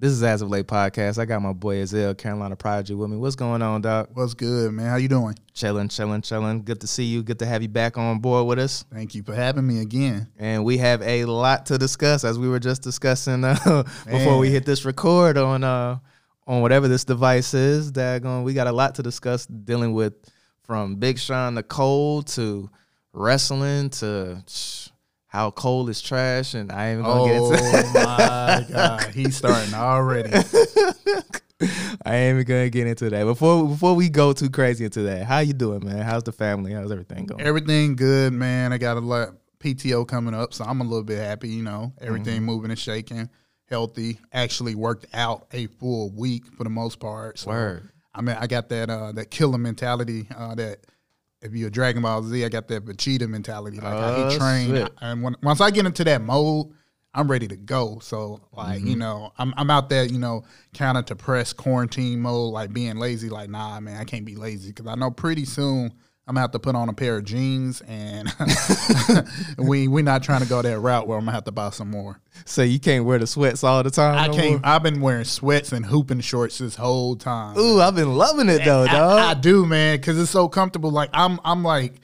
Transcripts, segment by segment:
This is As of Late podcast. I got my boy Ezell, Carolina Prodigy, with me. What's going on, Doc? What's good, man? How you doing? Chilling, chilling, chilling. Good to see you. Good to have you back on board with us. Thank you for having me again. And we have a lot to discuss, as we were just discussing uh, before we hit this record on uh, on whatever this device is. Daggone, we got a lot to discuss, dealing with from Big Sean the Cole to wrestling to how Cole is trash, and I ain't gonna oh get into. That. Oh my god, he's starting already. I ain't even gonna get into that. Before before we go too crazy into that, how you doing, man? How's the family? How's everything going? Everything good, man. I got a lot PTO coming up, so I'm a little bit happy. You know, everything Mm-hmm. moving and shaking, healthy. Actually worked out a full week for the most part. So, Word. I mean, I got that uh, that killer mentality. Uh, that if you're a Dragon Ball Z, I got that Vegeta mentality. Like how Oh, he trained, shit. and when, once I get into that mode, I'm ready to go. So like Mm-hmm. you know, I'm I'm out there, you know, kind of to press quarantine mode, like being lazy. Like nah, man, I can't be lazy because I know pretty soon. I'm gonna have to put on a pair of jeans, and we we're not trying to go that route where I'm gonna have to buy some more. So you can't wear the sweats all the time. I no can't. more? I've been wearing sweats and hooping shorts this whole time. Ooh, I've been loving it though, I, dog. I do, man, because it's so comfortable. Like I'm, I'm like,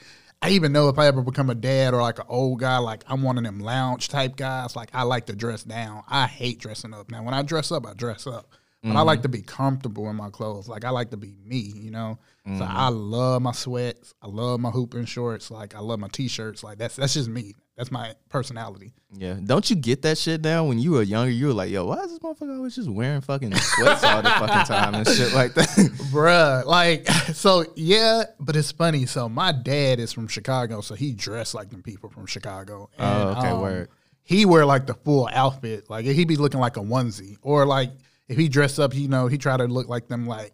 I even know if I ever become a dad or like an old guy, like I'm one of them lounge type guys. Like I like to dress down. I hate dressing up. Now when I dress up, I dress up, but I like mm-hmm. to be comfortable in my clothes. Like I like to be me, you know. So I mm-hmm. love my sweats. I love my hooping shorts. Like I love my t-shirts. Like that's that's just me. That's my personality. yeah, don't you get that shit now? When you were younger, you were like, "Yo, why is this motherfucker always just wearing fucking sweats all the fucking time and shit like that?" Bruh, like, so yeah, but it's funny. So my dad is from Chicago, so he dressed like them people from Chicago. Oh, okay, um, word. He wear like the full outfit, like he'd be looking like a onesie, or like if he dressed up, you know, he try to look like them like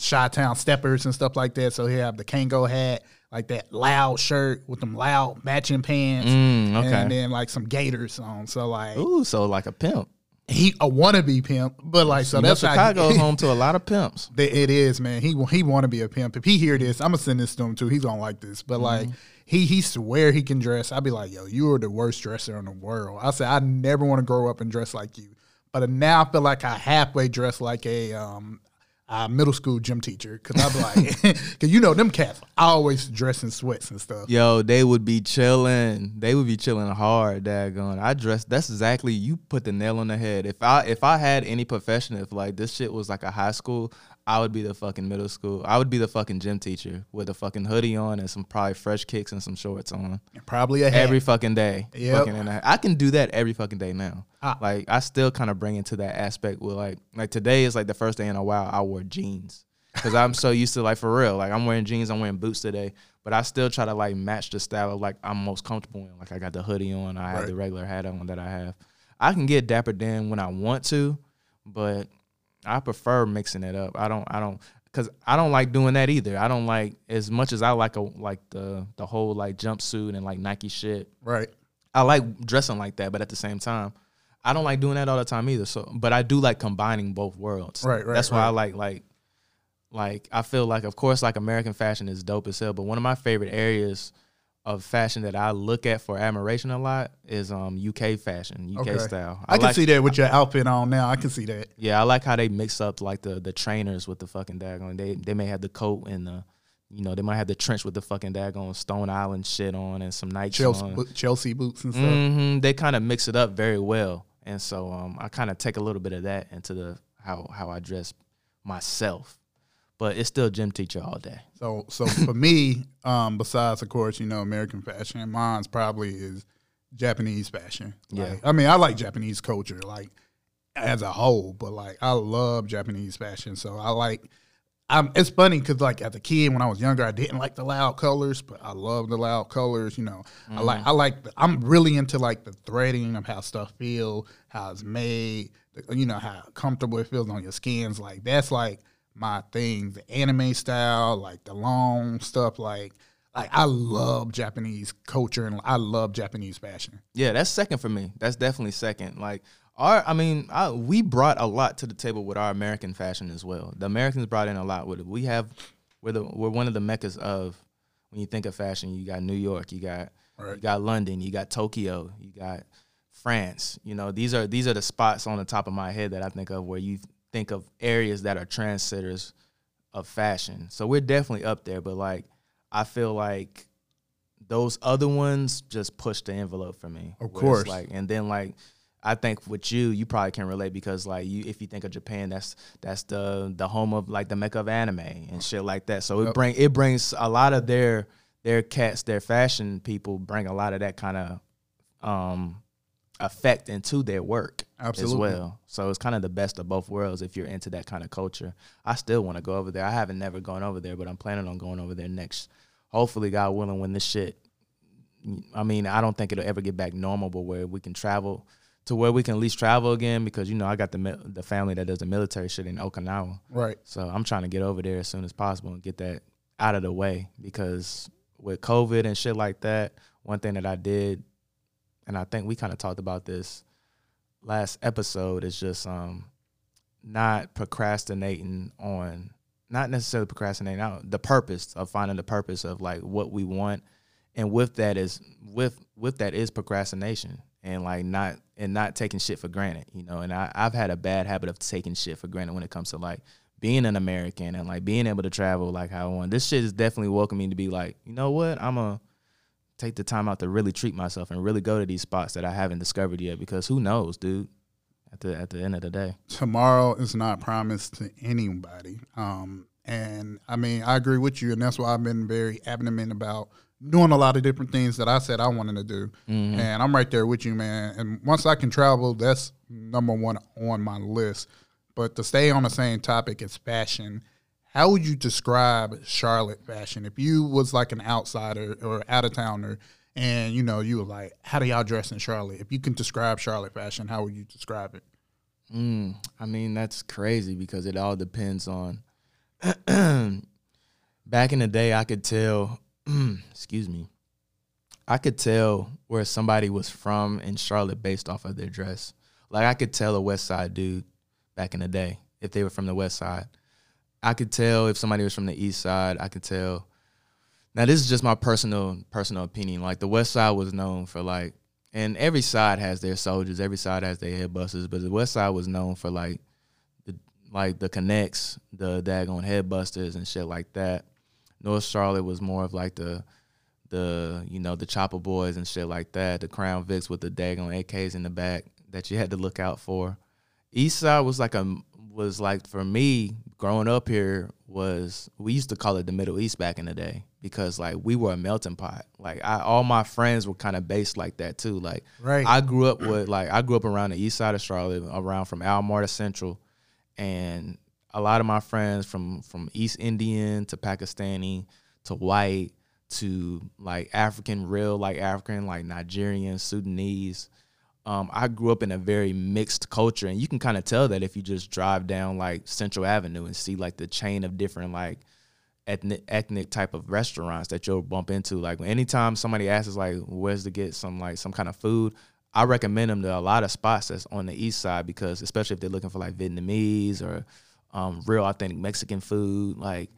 Chi Town steppers and stuff like that. So he have the Kangol hat, like that loud shirt with them loud matching pants, Mm, okay. and then like some gators on. So like Ooh, so like a pimp. he a wannabe pimp, but like so You that's how he- home to a lot of pimps. It is, man. He he want to be a pimp. If he hear this, I'm gonna send this to him too. He's gonna like this. But like he he swear he can dress. I'd be like, yo, you are the worst dresser in the world. I said I never want to grow up and dress like you. But now I feel like I halfway dress like a um a middle school gym teacher because I'm like, because you know them cats always dress in sweats and stuff. Yo, they would be chilling. They would be chilling hard, daggone. I dress that's exactly you put the nail on the head. If I if I had any profession, if like this shit was like a high school, I would be the fucking middle school. I would be the fucking gym teacher with a fucking hoodie on and some probably fresh kicks and some shorts on. Probably a hat. Every fucking day. Yep. Fucking in the- I can do that every fucking day now. Ah. Like I still kind of bring into that aspect with like like today is like the first day in a while I wore jeans. Cause I'm so used to like for real. Like I'm wearing jeans, I'm wearing boots today. But I still try to like match the style of like I'm most comfortable in. Like I got the hoodie on, I have the regular hat on that I have. I can get dapper Dan when I want to, but I prefer mixing it up. I don't I don't cause I don't like doing that either. I don't like as much as I like a like the the whole like jumpsuit and like Nike shit. right. I like dressing like that, but at the same time, I don't like doing that all the time either. So, but I do like combining both worlds. Right, right, That's why I like like like I feel like, of course, like American fashion is dope as hell. But one of my favorite areas of fashion that I look at for admiration a lot is um UK fashion, UK Okay. style. I, can like, see that with your outfit on now. I can see that. Yeah, I like how they mix up like the the trainers with the fucking daggone. They they may have the coat and the. You know, they might have the trench with the fucking daggone Stone Island shit on and some Nike Chelsea, on. Chelsea boots and stuff. hmm They kind of mix it up very well, and so um, I kind of take a little bit of that into the how how I dress myself, but it's still gym teacher all day. So so for me, um, besides of course, you know, American fashion, mine's probably is Japanese fashion. Yeah. I mean, I like Japanese culture, like as a whole, but like I love Japanese fashion. So I like um, it's funny because like as a kid when I was younger, I didn't like the loud colors, but I love the loud colors. You know, I like I like the, I'm really into like the threading of how stuff feel, how it's made, the, you know how comfortable it feels on your skins. Like that's like my thing. The anime style, like the long stuff, like like I love Japanese culture and I love Japanese fashion. Yeah, that's second for me. That's definitely second. Like our, I mean, I, we brought a lot to the table with our American fashion as well. The Americans brought in a lot with it. We have, we're the we're one of the meccas of when you think of fashion. You got New York, you got Right. you got London, you got Tokyo, you got France. You know, these are these are the spots on the top of my head that I think of where you think of areas that are trendsetters of fashion. So we're definitely up there, but like I feel like those other ones just push the envelope for me. Of course. Like and then like I think with you, you probably can relate because like you, if you think of Japan, that's that's the the home of like the mecca of anime and shit like that. So it Yep. bring it brings a lot of their their cats, their fashion people bring a lot of that kind of um effect into their work Absolutely. as well. So it's kind of the best of both worlds if you're into that kind of culture. I still want to go over there. I haven't never gone over there, but I'm planning on going over there next. Hopefully, God willing, when this shit. I mean, I don't think it'll ever get back normal, but where we can travel to where we can at least travel again because you know I got the the family that does the military shit in Okinawa. Right. So I'm trying to get over there as soon as possible and get that out of the way because with COVID and shit like that, one thing that I did, and I think we kind of talked about this last episode, is just um not procrastinating on not necessarily procrastinating out the purpose of finding the purpose of like what we want. And with that is with with that is procrastination and like not and not taking shit for granted you know? And I, i've had a bad habit of taking shit for granted when it comes to like being an american and like being able to travel like how i want. This shit is definitely welcoming to be like you know what? I'm a take the time out to really treat myself and really go to these spots that i haven't discovered yet because who knows dude at the at the end of the day tomorrow is not promised to anybody. Um, and I mean, I agree with you, and that's why I've been very adamant about doing a lot of different things that I said I wanted to do. Mm-hmm. And I'm right there with you, man. And once I can travel, that's number one on my list. But to stay on the same topic as fashion, how would you describe Charlotte fashion if you was like an outsider or out of towner? And you know, you were like, "How do y'all dress in Charlotte?" If you can describe Charlotte fashion, how would you describe it? Mm, I mean, that's crazy because it all depends on. back in the day, I could tell, excuse me, I could tell where somebody was from in Charlotte based off of their dress. Like, I could tell a West Side dude back in the day if they were from the West Side. I could tell if somebody was from the East Side. I could tell. Now, this is just my personal personal opinion. Like, the West Side was known for like and every side has their soldiers, every side has their head busters, but the west side was known for like the like the connects, the daggone head busters and shit like that. North Charlotte was more of like the the you know the chopper boys and shit like that, the Crown Vics with the daggone AKs in the back that you had to look out for. East side was like a was like for me growing up here was we used to call it the Middle East back in the day because like we were a melting pot. Like I, all my friends were kind of based like that too. Like Right. I grew up with like I grew up around the east side of Charlotte, around from Almar to Central, and a lot of my friends from from East Indian to Pakistani to white to like African, real like African, like Nigerian, Sudanese. Um, I grew up in a very mixed culture, and you can kind of tell that if you just drive down like Central Avenue and see like the chain of different like ethnic ethnic type of restaurants that you'll bump into. Like anytime somebody asks like where's to get some like some kind of food, I recommend them to a lot of spots that's on the east side because especially if they're looking for like Vietnamese or um, real authentic Mexican food. Like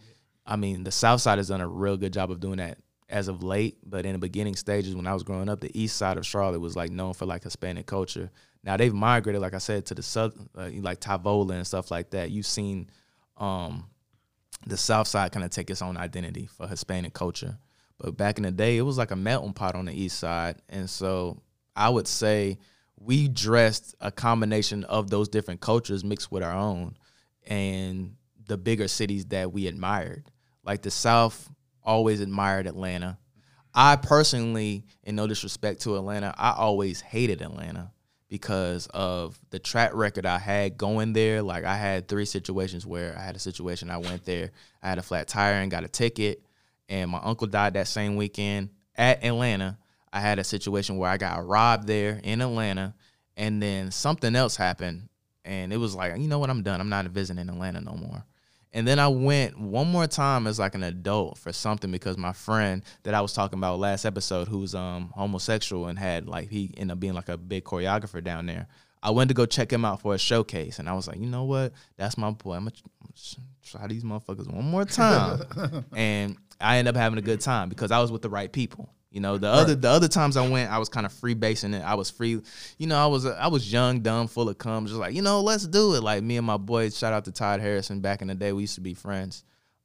I mean, the south side has done a real good job of doing that as of late, but in the beginning stages when I was growing up, the east side of Charlotte was like known for like Hispanic culture. Now they've migrated, like I said, to the south, uh, like Tavola and stuff like that. You've seen um, the South Side kind of take its own identity for Hispanic culture. But back in the day, it was like a melting pot on the East Side, and so I would say we dressed a combination of those different cultures mixed with our own, and the bigger cities that we admired. Like the South always admired Atlanta. I personally, in no disrespect to Atlanta, I always hated Atlanta because of the track record I had going there. Like I had three situations where I had a situation I went there, I had a flat tire and got a ticket, and my uncle died that same weekend at Atlanta. I had a situation where I got robbed there in Atlanta, and then something else happened, and it was like, you know what, I'm done. I'm not visiting Atlanta no more. And then I went one more time as like an adult for something because my friend that I was talking about last episode, who's um homosexual and had like he ended up being like a big choreographer down there. I went to go check him out for a showcase, and I was like, you know what? That's my boy. I'm gonna try these motherfuckers one more time. and I ended up having a good time because I was with the right people. You know, the other the other times I went, I was kind of free basing it. I was free, you know, I was I was young, dumb, full of cum, just like you know, let's do it. Like me and my boys. Shout out to Todd Harrison. Back in the day, we used to be friends,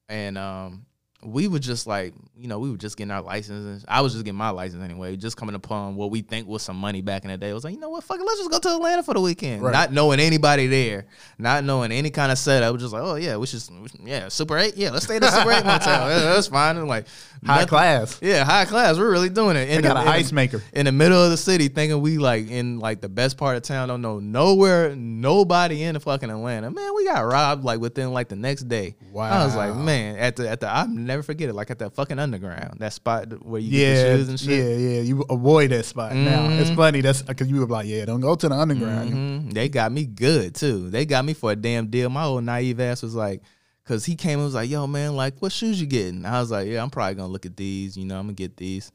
and um, we were just like, you know, we were just getting our licenses. I was just getting my license anyway, just coming upon what we think was some money back in the day. I was like, you know what, fuck it, let's just go to Atlanta for the weekend. Right. Not knowing anybody there, not knowing any kind of setup. Just like, oh yeah, we should, yeah, Super Eight, yeah, let's stay at the Super Eight motel. Yeah, that's fine. And like High nothing- class. yeah, high class. We're really doing it. They In got the- an ice maker. in the middle of the city, thinking we like in like the best part of town. Don't know nowhere, nobody in the fucking Atlanta. Man, we got robbed like within like the next day. Wow. I was like, man, at the at the I'll never forget it. Like at that fucking underground, that spot where you get Yeah, the shoes and shit. yeah, yeah. You avoid that spot now. It's funny. That's because you were like, yeah, don't go to the underground. Mhm. They got me good too. They got me for a damn deal. My old naive ass was like, cause he came and was like, yo, man, like, what shoes you getting? I was like, yeah, I'm probably gonna look at these. You know, I'm gonna get these.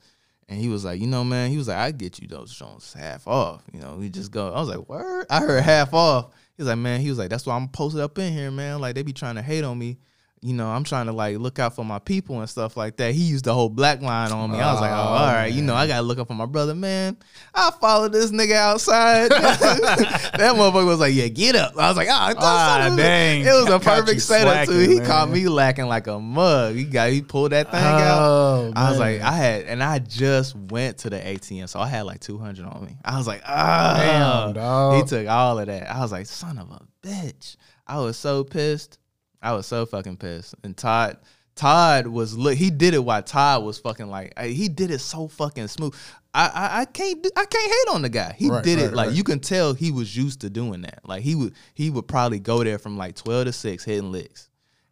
And he was like, you know, man, he was like, I get you those Jones half off. You know, we just go. I was like, word. I heard half off. He's like, man, he was like, that's why I'm posted up in here, man. Like they be trying to hate on me. You know, I'm trying to like look out for my people and stuff like that. He used the whole black line on me. I was like, oh, Oh, all right. You know, I gotta look up for my brother, man. I followed this nigga outside. that motherfucker was like, yeah, get up. I was like, ah, Ah, dang. It was a perfect setup too. He man. caught me lacking like a mug. He got he pulled that thing out. Oh, I was like, I had, and I just went to the ATM, so I had like two hundred on me. I was like, ah, Damn, dog. He took all of that. I was like, son of a bitch. I was so pissed. I was so fucking pissed. And Todd, Todd was look. He did it while Todd was fucking like he did it so fucking smooth. I I, I can't do- I can't hate on the guy. He Right, did it right, like right. you can tell he was used to doing that. Like he would he would probably go there from like twelve to six hitting licks,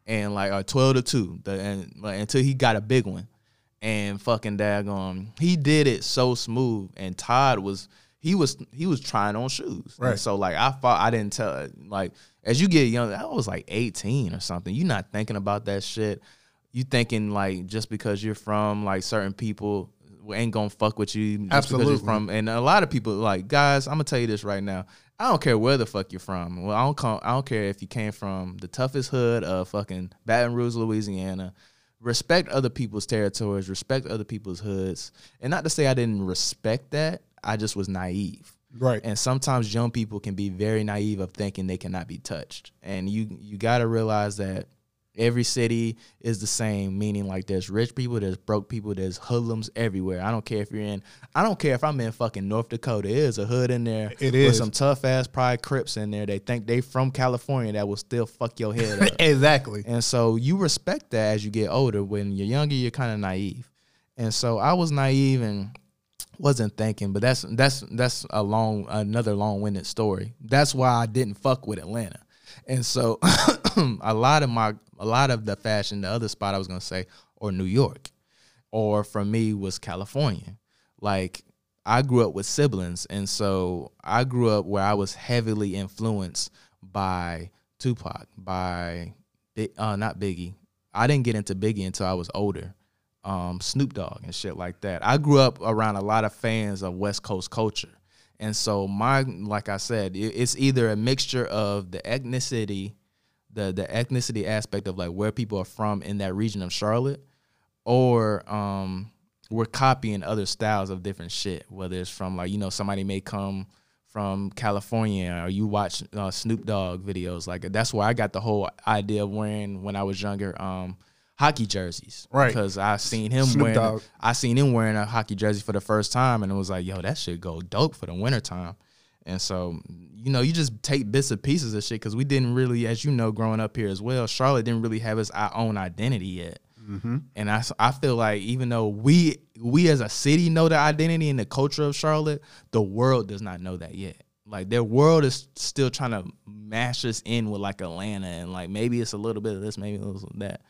and like or twelve to two, the, and like until he got a big one, and fucking daggone, he did it so smooth. And Todd was he was he was trying on shoes, And Right. so like I thought I didn't tell like as you get younger, I was like eighteen or something. You're not thinking about that shit. You thinking like just because you're from like certain people ain't gonna fuck with you just because Absolutely. you're from and a lot of people like guys i'm gonna tell you this right now i don't care where the fuck you're from well i don't call, i don't care if you came from the toughest hood of fucking baton rouge louisiana respect other people's territories respect other people's hoods and not to say i didn't respect that i just was naive right. and sometimes young people can be very naive of thinking they cannot be touched. And you you got to realize that every city is the same, meaning like there's rich people, there's broke people, there's hoodlums everywhere. I don't care if you're in I don't care if I'm in fucking North Dakota. There's a hood in there it is with some tough ass pride crips in there. They think they from California that will still fuck your head up. exactly. And so you respect that as you get older. When you're younger, you're kind of naive. And so I was naive and wasn't thinking, but that's that's that's a long another long-winded story. That's why I didn't fuck with Atlanta. And so a lot of my a lot of the fashion, the other spot I was gonna say, or New York, or for me was California. Like I grew up with siblings, and so I grew up where I was heavily influenced by Tupac, by uh, not Biggie. I didn't get into Biggie until I was older. Um, Snoop Dogg and shit like that. I grew up around a lot of fans of West Coast culture, and so my, like I said, it's either a mixture of the ethnicity, the the ethnicity aspect of like where people are from in that region of Charlotte, or um, we're copying other styles of different shit. Whether it's from like you know somebody may come from California or you watch uh, Snoop Dogg videos. Like that's where I got the whole idea of wearing when I was younger um, hockey jerseys. Right. Because I seen him Snoop wearing Dogg. I seen him wearing a hockey jersey for the first time and it was like, yo, that shit go dope for the wintertime. And so, you know, you just take bits and pieces of shit because we didn't really, as you know, growing up here as well, Charlotte didn't really have its our own identity yet. Mm-hmm. And I, I feel like even though we we as a city know the identity and the culture of Charlotte, the world does not know that yet. Like their world is still trying to mash us in with like Atlanta and like maybe it's a little bit of this, maybe a little of that.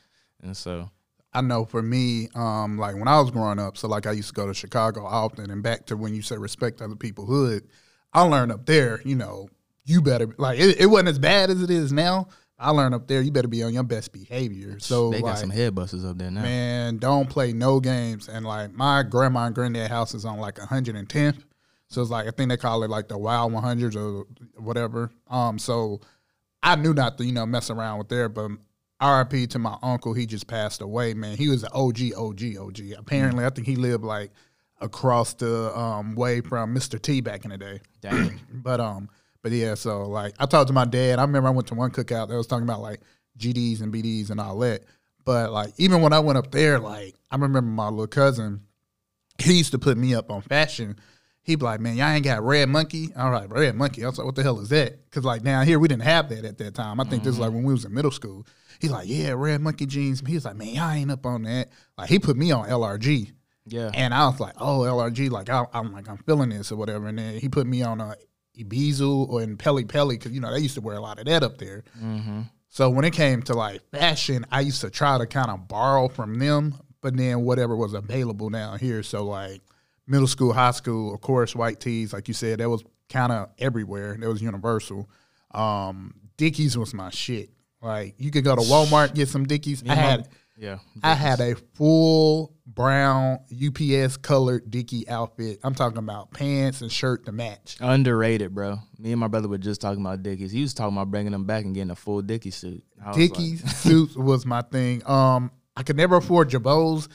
And so I know for me, um, like when I was growing up, so like I used to go to Chicago often, and back to when you said respect other people hood, I learned up there, you know, you better like it, it wasn't as bad as it is now. I learned up there, you better be on your best behavior. So they got like, some head busters up there now. man, don't play no games. And like my grandma and granddad house is on like 110th. So it's like I think they call it like the wild 100s or whatever. Um, so I knew not to you know mess around with there, but RIP to my uncle, he just passed away. Man, he was an OG, OG, OG. Apparently, I think he lived like across the um, way from Mr. T back in the day. Dang. But um, but yeah, so like I talked to my dad. I remember I went to one cookout that was talking about like GDs and BDs and all that. But like even when I went up there, like I remember my little cousin, he used to put me up on fashion. He'd be like, "Man, y'all ain't got Red Monkey." I was like, "Red Monkey." I was like, "What the hell is that?" Because like down here we didn't have that at that time. I think this is like when we was in middle school. He's like, "Yeah, Red Monkey jeans." He was like, "Man, y'all ain't up on that." Like he put me on LRG. Yeah. And I was like, oh, LRG, like I, am like I'm feeling this or whatever. And then he put me on a Ibizu or in Pelle Pelle because you know they used to wear a lot of that up there. mm-hmm. So when it came to like fashion, I used to try to kind of borrow from them, but then whatever was available down here. So like middle school, high school, of course, white tees, like you said, that was kind of everywhere. That was universal. Um, Dickies was my shit. Like you could go to Walmart get some Dickies. I had Yeah. I had a full brown UPS colored Dickie outfit. I'm talking about pants and shirt to match. Underrated, bro. Me and my brother were just talking about Dickies. He was talking about bringing them back and getting a full Dickie suit. Dickie like- suits was my thing. Um, I could never afford Girbauds,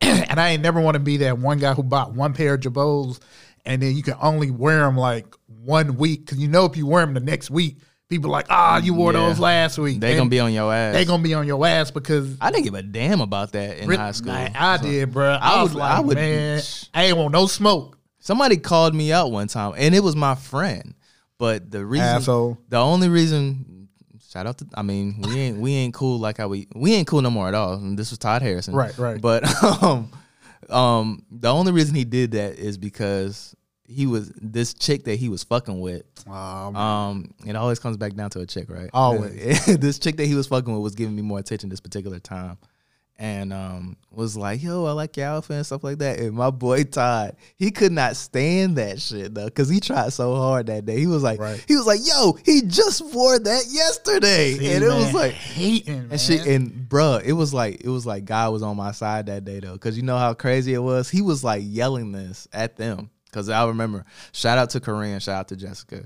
and I ain't never want to be that one guy who bought one pair of Girbauds, and then you can only wear them like one week because you know if you wear them the next week, people like, ah, you wore Yeah. those last week. they And gonna be on your ass. they gonna be on your ass because I didn't give a damn about that in high school. Like, I So- did, bro. I, I was would- like, I would- man, I ain't want no smoke. Somebody called me out one time, and it was my friend. But the reason, Asshole. the only reason, shout out to, I mean, we ain't we ain't cool like how we we ain't cool no more at all. And this was Todd Harrison, Right, right. But um, um, the only reason he did that is because he was this chick that he was fucking with. Um, Um, it always comes back down to a chick, right? Always. this chick that he was fucking with was giving me more attention this particular time. And um was like, yo, I like your outfit and stuff like that. And my boy Todd, he could not stand that shit though, because he tried so hard that day. He was like, Right. he was like, yo, he just wore that yesterday. see, and it was like hating, man. and shit, and bruh, it was like it was like God was on my side that day though, because you know how crazy it was. He was like yelling this at them, because I remember. Shout out to Corinne, shout out to Jessica.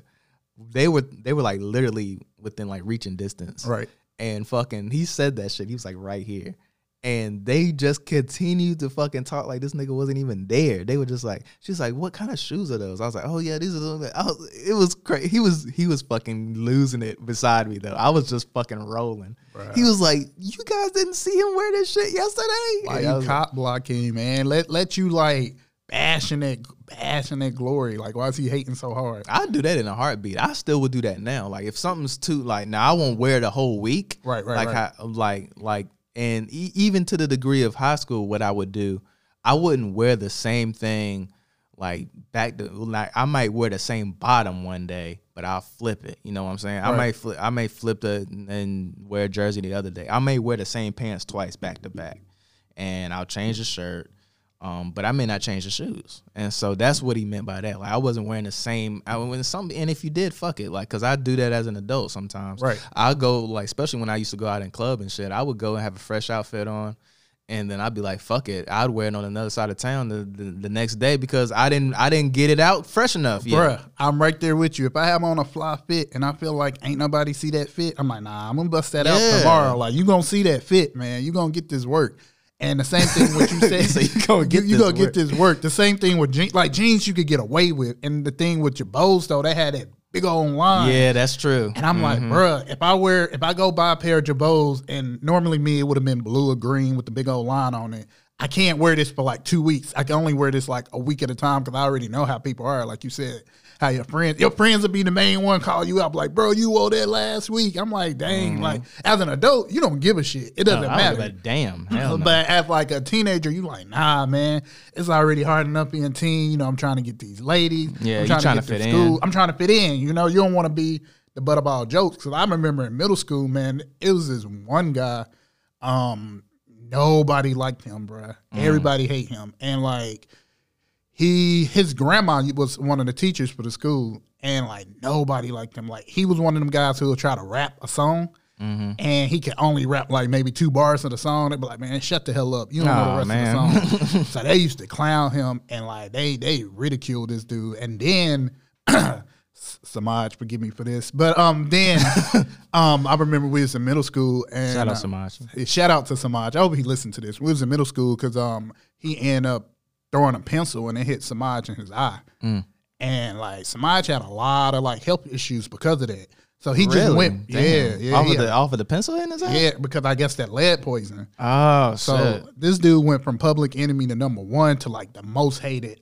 They were they were like literally within like reaching distance, right. and fucking he said that shit. He was like right here. And they just continued to fucking talk like this nigga wasn't even there. They were just like, she's like, "What kind of shoes are those?" I was like, "Oh yeah, these are." Those. I was, it was crazy. He was he was fucking losing it beside me though. I was just fucking rolling. Bruh. He was like, "You guys didn't see him wear this shit yesterday." Why I you cop blocking, man? Let let you like bashing that bashing that glory. Like, why is he hating so hard? I'd do that in a heartbeat. I still would do that now. Like if something's too like now, I won't wear the whole week. Right, right, like right. How, like like and e- even to the degree of high school, what I would do, I wouldn't wear the same thing. Like back to like I might wear the same bottom one day, but I'll flip it. You know what I'm saying? I Right. might flip. I may flip the and wear a jersey the other day. I may wear the same pants twice back to back, and I'll change the shirt. Um, but I may not change the shoes, and so that's what he meant by that. Like I wasn't wearing the same. I when some, and if you did, fuck it. Like, cause I do that as an adult sometimes. Right. I go like, especially when I used to go out in club and shit. I would go and have a fresh outfit on, and then I'd be like, fuck it. I'd wear it on another side of town the, the, the next day because I didn't I didn't get it out fresh enough yet. Bruh, I'm right there with you. If I have on a fly fit and I feel like ain't nobody see that fit, I'm like, nah, I'm gonna bust that Yeah. out tomorrow. Like, you gonna see that fit, man. You gonna get this work. And the same thing what you said. So you gonna get you, this gonna work. get this work. The same thing with jeans. Like jeans, you could get away with. And the thing with your bows though, they had that big old line. Yeah, that's true. And I'm like, mm-hmm. bruh, if I wear, if I go buy a pair of Girbauds, and normally me it would have been blue or green with the big old line on it. I can't wear this for like two weeks. I can only wear this like a week at a time because I already know how people are. Like you said, how your friends, your friends will be the main one call you up like, bro, you owe that last week. I'm like, dang. Like as an adult, you don't give a shit. It doesn't I don't matter. damn. Hell no. But as like a teenager, you like, nah, man, it's already hard enough being teen. You know, I'm trying to get these ladies. Yeah, I'm you trying to get fit school. in. I'm trying to fit in. You know, you don't want to be the butt of all jokes. Because I remember in middle school, man, it was this one guy. Um, nobody liked him, bruh. Mm. Everybody hate him, and like he, his grandma was one of the teachers for the school, and like nobody liked him. Like he was one of them guys who would try to rap a song. Mm-hmm. And he could only rap like maybe two bars of the song. They'd be like, "Man, shut the hell up! You don't know Aw, the rest man. of the song." so they used to clown him and like they they ridiculed this dude. And then Samaj, forgive me for this, but um then um I remember we was in middle school and Shout out uh, Samaj. Shout out to Samaj. I hope he listened to this. We was in middle school because um he ended up throwing a pencil and it hit Samaj in his eye. Mm. And like Samaj had a lot of like health issues because of that. So he just went, yeah, Damn. yeah, Off yeah. of the off of the pencil in his eye. yeah, because I guess that lead poison. Oh So shit. this dude went from public enemy to number one to like the most hated.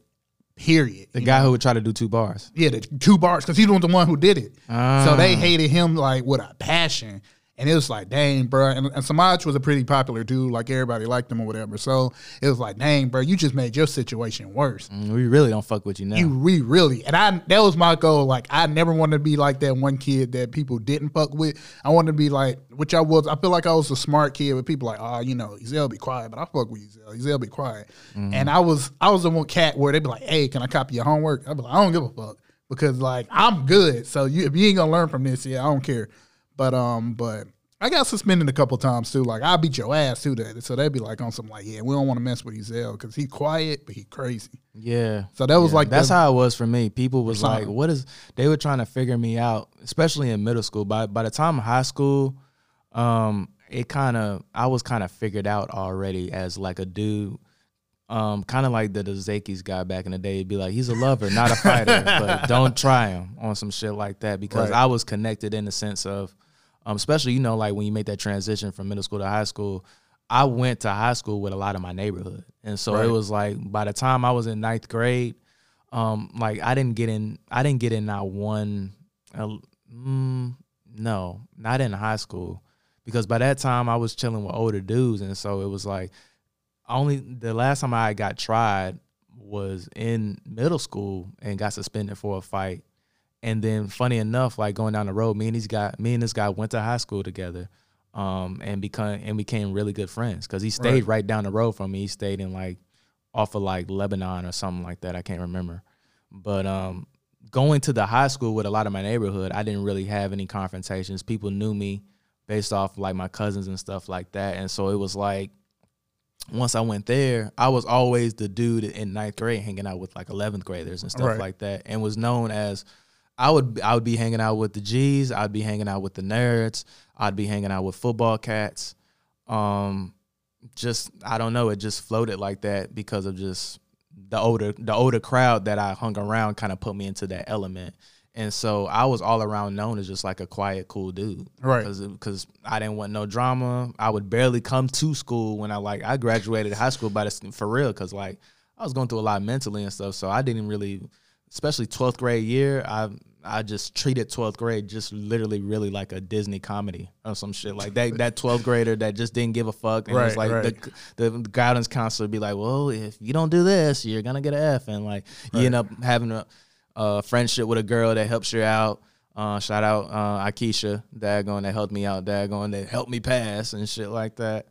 Period. The guy know? who would try to do two bars. yeah, the two bars because he was the one who did it. So they Ah. hated him like with a passion. And it was like, dang, bro. And, and Samaj was a pretty popular dude. Like everybody liked him or whatever. So it was like, dang, bro, you just made your situation worse. Mm, We really don't fuck with you now. You we really and I that was my goal. Like I never wanted to be like that one kid that people didn't fuck with. I wanted to be like which I was. I feel like I was a smart kid but people like, oh, you know, Ezell be quiet, but I fuck with Ezell. Ezell be quiet. Mm-hmm. And I was I was the one cat where they'd be like, hey, can I copy your homework? I'd be like, I don't give a fuck because like I'm good. So you if you ain't gonna learn from this, yeah, I don't care. But um, but. I got suspended a couple times too. Like I beat your ass too. That so they'd be like on some like, yeah, we don't want to mess with Ezell because he's quiet but he crazy. yeah. So that was Yeah, like that's the- how it was for me. People was like, "What is?" They were trying to figure me out, especially in middle school. By by the time high school, um, it kind of I was kind of figured out already as like a dude, um, kind of like the Dezakis guy back in the day. He'd be like, "He's a lover, not a fighter, but don't try him on some shit like that." Because Right. I was connected in the sense of, um, especially you know, like when you make that transition from middle school to high school. I went to high school with a lot of my neighborhood, and so Right. it was like by the time I was in ninth grade, um, like I didn't get in, I didn't get in not one, uh, mm, no, not in high school, because by that time I was chilling with older dudes, and so it was like only the last time I got tried was in middle school and got suspended for a fight, and then funny enough, like going down the road, me and these guy, me and this guy went to high school together. Um, and become and became really good friends because he stayed Right. right down the road from me. He stayed in like off of like Lebanon or something like that. I can't remember. But um, going to the high school with a lot of my neighborhood, I didn't really have any confrontations. People knew me based off like my cousins and stuff like that. And so it was like once I went there, I was always the dude in ninth grade hanging out with like eleventh graders and stuff Right. like that, and was known as I would I would be hanging out with the G's, I'd be hanging out with the nerds, I'd be hanging out with football cats. Um, just I don't know, it just floated like that because of just the older the older crowd that I hung around kind of put me into that element. And so I was all around known as just like a quiet, cool dude. Right. Because I didn't want no drama. I would barely come to school when I like I graduated high school by this for real because like I was going through a lot mentally and stuff. So I didn't really, especially twelfth grade year. I I just treated twelfth grade just literally really like a Disney comedy or some shit like that. That twelfth grader that just didn't give a fuck and it was like right. the the guidance counselor would be like, well, if you don't do this, you're gonna get an F, and like you end up having a, a friendship with a girl that helps you out. Uh, shout out uh, Akeisha, daggone that helped me out, daggone that helped me pass and shit like that.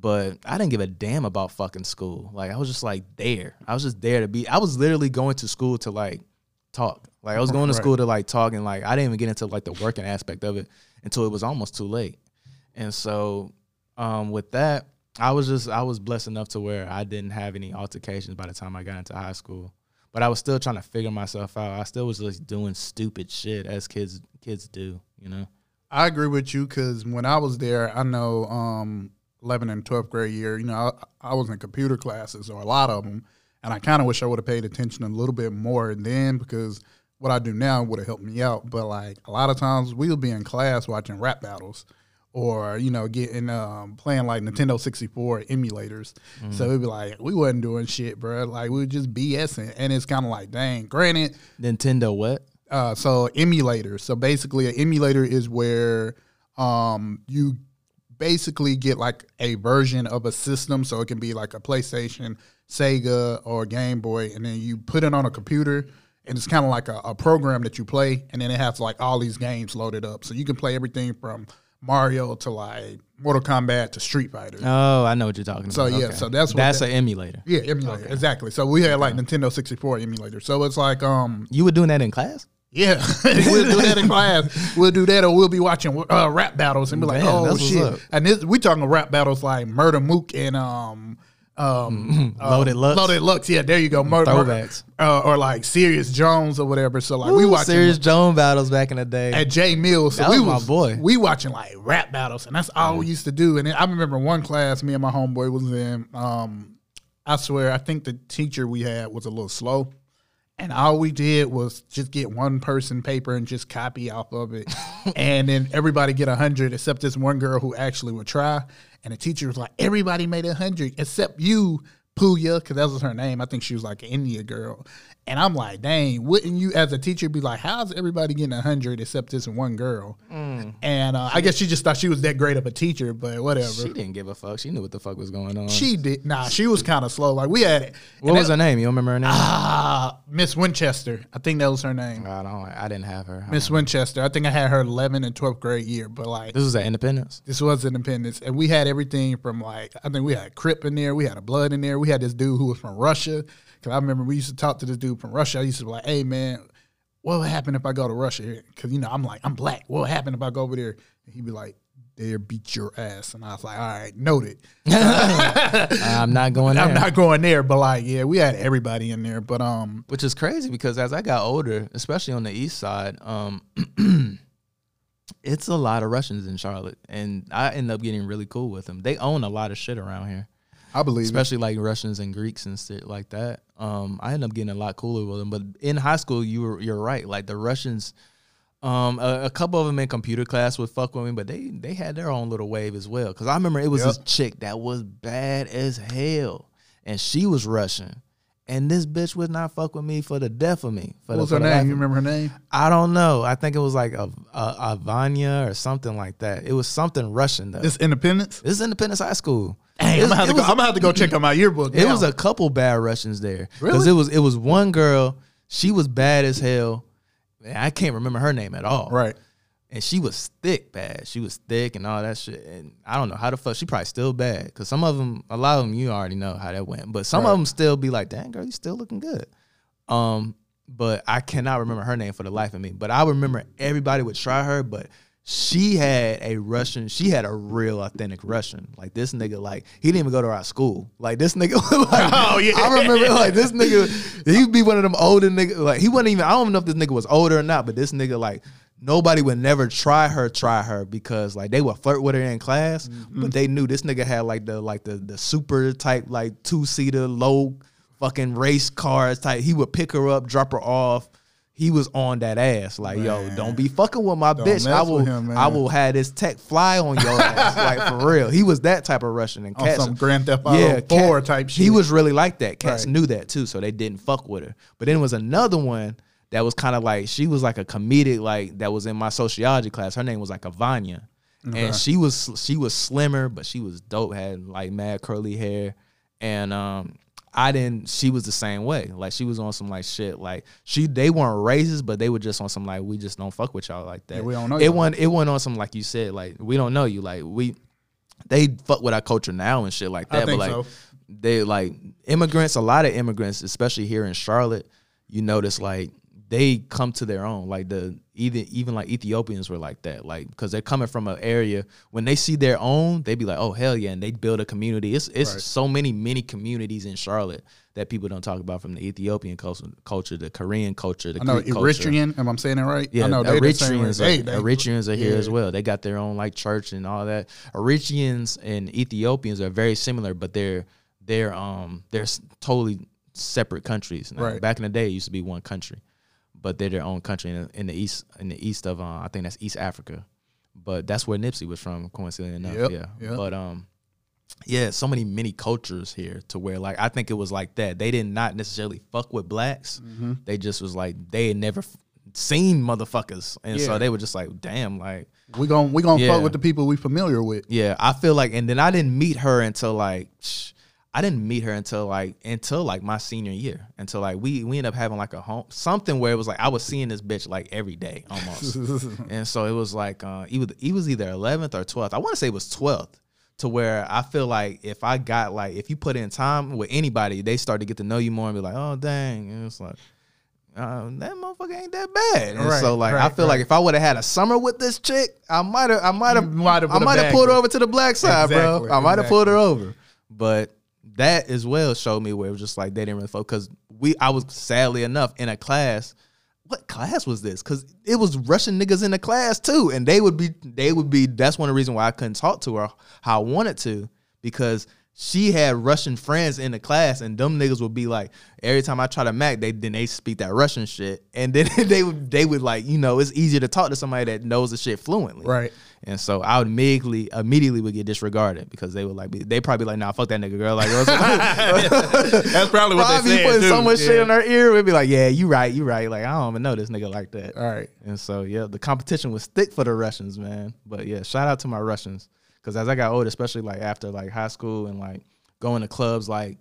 But I didn't give a damn about fucking school. Like I was just like there. I was just there to be. I was literally going to school to like talk. Like I was going to Right. school to like talk and like I didn't even get into like the working aspect of it until it was almost too late. And so um, with that, I was just I was blessed enough to where I didn't have any altercations by the time I got into high school. But I was still trying to figure myself out. I still was just doing stupid shit as kids kids do, you know. I agree with you because when I was there, I know um, 11 and 12th grade year, you know, I, I was in computer classes or a lot of them, and I kind of wish I would have paid attention a little bit more then because what I do now would have helped me out. But like a lot of times we'll be in class watching rap battles or, you know, getting um, playing like Nintendo 64 emulators. So it'd be like, we wasn't doing shit, bro. Like we were just BSing. And it's kind of like, dang, granted, Nintendo what? uh, so emulators. So basically, an emulator is where um, you basically get like a version of a system. So it can be like a PlayStation, Sega, or Game Boy, and then you put it on a computer. And it's kind of like a, a program that you play, and then it has like all these games loaded up. So you can play everything from Mario to like Mortal Kombat to Street Fighter. Oh, I know what you're talking So, about. So yeah, Okay. so that's what that's that- an emulator. yeah, emulator exactly. So we had like Nintendo 64 emulator. So it's like um You were doing that in class? Yeah, we'll do that in class. We'll do that, or we'll be watching uh, rap battles and be like, Damn, "Oh shit!" And this, we talking rap battles like Murda Mook and um um uh, Loaded Lux. Loaded Lux. Yeah, there you go. Murder, Throwbacks. uh, or like Serius Jones or whatever. So like we Ooh, watching Serious Joan battles back in the day. at Jae Millz. So That we was my boy. We watching like rap battles, and that's all we used to do. And then I remember one class, me and my homeboy was in. Um, I swear, I think the teacher we had was a little slow. And all we did was just get one person paper and just copy off of it. and then everybody get a hundred except this one girl who actually would try. And the teacher was like, everybody made a hundred except you, Puya, because that was her name. I think she was like an India girl. And I'm like, dang, wouldn't you as a teacher be like, how's everybody getting a hundred except this one girl? Mm. And uh, I guess she just thought she was that great of a teacher, but whatever. She didn't give a fuck. She knew what the fuck was going on. She did. Nah, she was kind of slow. Like we had it. what was her name? You don't remember her name? Ah, Miss Winchester. I think that was her name. I don't. I didn't have her. Miss Winchester. I think I had her 11 and 12th grade year, but like This was at Independence. this was Independence, and we had everything from like I think we had Crip in there, we had a Blood in there, we had this dude who was from Russia. Because I remember we used to talk to this dude from Russia. I used to be like, "Hey man, what would happen if I go to Russia?" Because you know I'm like I'm black. What would happen if I go over there? And he'd be like, "There, beat your ass." And I was like, "All right, noted." I'm not going there. I'm not going there, but like, yeah, we had everybody in there. But um, Which is crazy because as I got older, especially on the east side, um, it's a lot of Russians in Charlotte, and I end up getting really cool with them. They own a lot of shit around here, I believe it. especially like Russians and Greeks and shit like that. Um, I end up getting a lot cooler with them. But in high school, you were you're right. Like the Russians, um, a, a couple of them in computer class would fuck with me, but they they had their own little wave as well. Because I remember it was Yep. this chick that was bad as hell, and she was Russian. And this bitch would not fuck with me for the death of me. For What the, was her name? You remember her name? I don't know. I think it was like a, a, a Vanya or something like that. It was something Russian though. This Independence. This is Independence High School. I'm, gonna have to go, I'm gonna have to go check out my yearbook. it now. was a couple bad Russians there because Really? it was it was one girl. She was bad as hell. Man, I can't remember her name at all. right. and she was thick bad. She was thick and all that shit. And I don't know how the fuck she probably still bad because some of them, a lot of them, you already know how that went. But some Right. of them still be like, "Dang girl, you still looking good." Um, but I cannot remember her name for the life of me. But I remember everybody would try her, but. She had a Russian. She had a real authentic Russian. Like this nigga, like he didn't even go to our school. Like this nigga, like, Oh, yeah. I remember like this nigga. He'd be one of them older niggas. Like he wasn't even. I don't know if this nigga was older or not, but this nigga like nobody would never try her, try her because like they would flirt with her in class, Mm-hmm. but they knew this nigga had like the like the the super type like two seater low fucking race cars type. He would pick her up, drop her off. He was on that ass like, yo, don't be fucking with my Don't bitch. I will, him, man. I will have this tech fly on your ass, like for real. He was that type of Russian and cats. some Grand Theft Auto yeah, 4 type shit. He was really like that. Cats Right. knew that too, so they didn't fuck with her. But then was another one that was kind of like she was like a comedic, like that was in my sociology class. Her name was like Avanya, and she was she was slimmer, but she was dope. Had like mad curly hair, and um. I didn't. She was the same way. Like she was on some like shit. Like she, they weren't racist, but they were just on some like we just don't fuck with y'all like that. Yeah, we don't know It y'all. went. It went on some like you said. Like we don't know you. Like we, they fuck with our culture now and shit like that. but like so. they like immigrants a lot of immigrants especially here in charlotte you notice like they come to their own like the even even like ethiopians were like that like because they're coming from an area when they see their own they be like oh hell yeah and they build a community it's it's Right. so many many communities in charlotte that people don't talk about from the ethiopian culture, culture the korean culture the I know Greek culture. Eritrean. Am I saying it right? Yeah, I know they the Eritreans, are, they- Eritreans are here yeah. as well. They got their own like church and all that. Eritreans and Ethiopians are very similar, but they're they're um they're totally separate countries. Now, Right. Back in the day, it used to be one country, but they're their own country in the, in the east in the east of uh, I think that's East Africa, but that's where Nipsey was from. Coincidentally enough, Yep, yeah. yep. But um, yeah, so many many cultures here to where like I think it was like that. They did not necessarily fuck with blacks. Mm-hmm. They just was like they had never f- seen motherfuckers, and so they were just like, damn, like We gon' we gonna Yeah. fuck with the people we familiar with. yeah. I feel like, and then I didn't meet her until like. sh- I didn't meet her until like until like my senior year. Until like we we ended up having like a home something where it was like I was seeing this bitch like every day almost. and so it was like uh he was he was either eleventh or twelfth. I want to say it was twelfth. To where I feel like if I got like if you put in time with anybody, they start to get to know you more and be like, oh dang, and it's like. Uh, that motherfucker ain't that bad, and Right, so like I right, feel like if I would have had a summer with this chick, I might have, I might have, I might have pulled her over to the black side, Exactly, bro. I might have pulled her over, but that as well showed me where it was just like they didn't really focus. Because we, I was sadly enough in a class. What class was this? Because it was Russian niggas in the class too, and they would be, they would be. That's one of the reasons why I couldn't talk to her how I wanted to, because she had Russian friends in the class, and them niggas would be like, every time I try to mac, they then they speak that Russian shit, and then they would they would like, you know, it's easier to talk to somebody that knows the shit fluently, Right. And so I would immediately immediately would get disregarded because they would like be, they probably like, nah, fuck that nigga girl, like That's probably what probably they be said. putting so too. much shit in her ear, we'd be like, yeah, you right, you right, like I don't even know this nigga like that. All right. And so yeah, the competition was thick for the Russians, man. But yeah, shout out to my Russians because as I got older, especially like after like high school and like going to clubs like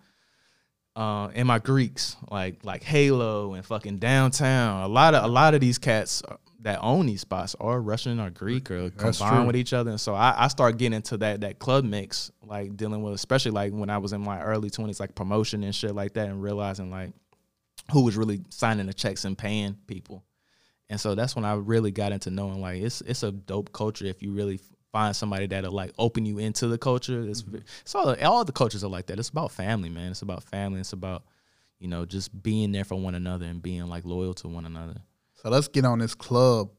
uh and my Greeks like like Halo and fucking downtown. A lot of a lot of these cats that own these spots are Russian or Greek or combined with each other. And so I, I started getting into that that club mix, like dealing with especially like when I was in my early twenties, like promotion and shit like that, and realizing like who was really signing the checks and paying people. And so that's when I really got into knowing like it's it's a dope culture if you really find somebody that'll like open you into the culture. It's, Mm-hmm. it's all all the cultures are like that. It's about family, man. It's about family. It's about you know just being there for one another and being like loyal to one another. So let's get on this club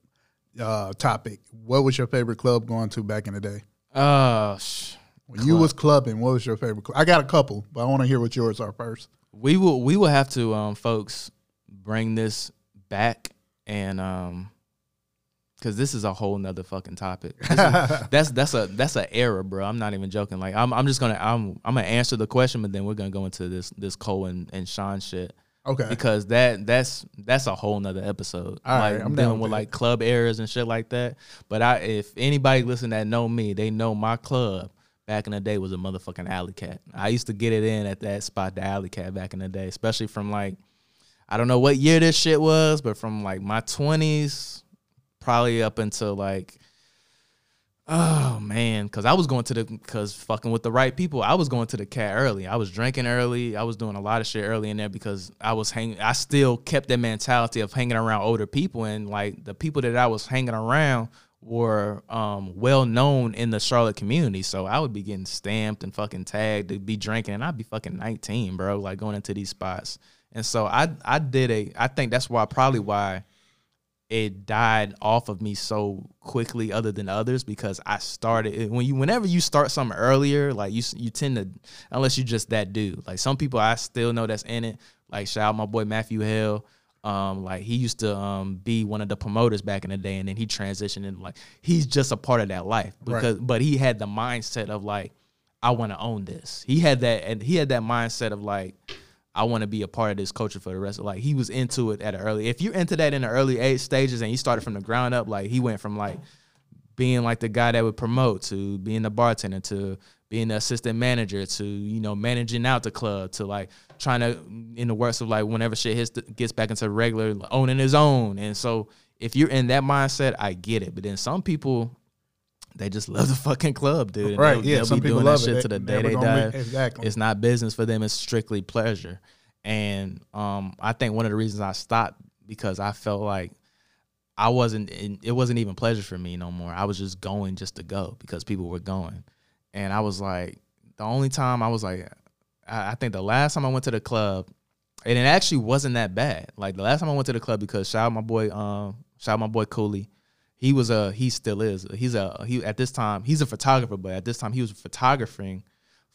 uh, topic. What was your favorite club going to back in the day? Uh, sh- When you was clubbing, what was your favorite club? I got a couple, but I want to hear what yours are first. we will we will have to um folks bring this back and um because this is a whole nother fucking topic. Is- that's that's a that's an error, bro. I'm not even joking. Like I'm I'm just gonna I'm I'm gonna answer the question, but then we're gonna go into this this Cole and, and Sean shit Okay. because that that's that's a whole nother episode. All right, like I'm down dealing with with like club errors and shit like that. But I if anybody listen that know me, they know my club back in the day was a motherfucking alley cat. I used to get it in at that spot, the alley cat back in the day, especially from like I don't know what year this shit was, but from like my twenties, probably up until like Oh man, because I was going to the because fucking with the right people. I was going to the cat early. I was drinking early. I was doing a lot of shit early in there because I was hanging. I still kept that mentality of hanging around older people, and like the people that I was hanging around were um, well known in the Charlotte community. So I would be getting stamped and fucking tagged to be drinking, and I'd be fucking nineteen, bro, like going into these spots. And so I I did a. I think that's why probably why it died off of me so quickly other than others because I started when you whenever you start something earlier like you you tend to unless you're just that dude. Like some people I still know that's in it. Like shout out my boy Matthew Hill um like he used to um be one of the promoters back in the day and then he transitioned and like he's just a part of that life because but he had the mindset of like I want to own this. He had that and he had that mindset of like I want to be a part of this culture for the rest of like he was into it at an early. If you're into that in the early age stages and you started from the ground up, like he went from like being like the guy that would promote to being the bartender to being the assistant manager to you know managing out the club to like trying to in the works of like whenever shit hits gets back into regular owning his own. And so if you're in that mindset, I get it. But then some people they just love the fucking club, dude. and Right, they'll- yeah, they'll some be people doing love that it. shit to the day they die. be- exactly. It's not business for them. It's strictly pleasure. And um, I think one of the reasons I stopped because I felt like I wasn't. It wasn't even pleasure for me no more. I was just going just to go because people were going, and I was like, the only time I was like, I, I think the last time I went to the club, and it actually wasn't that bad. Like the last time I went to the club because shout out my boy, um, shout out my boy Cooley. He was a he still is. He's a he at this time he's a photographer, but at this time he was photographing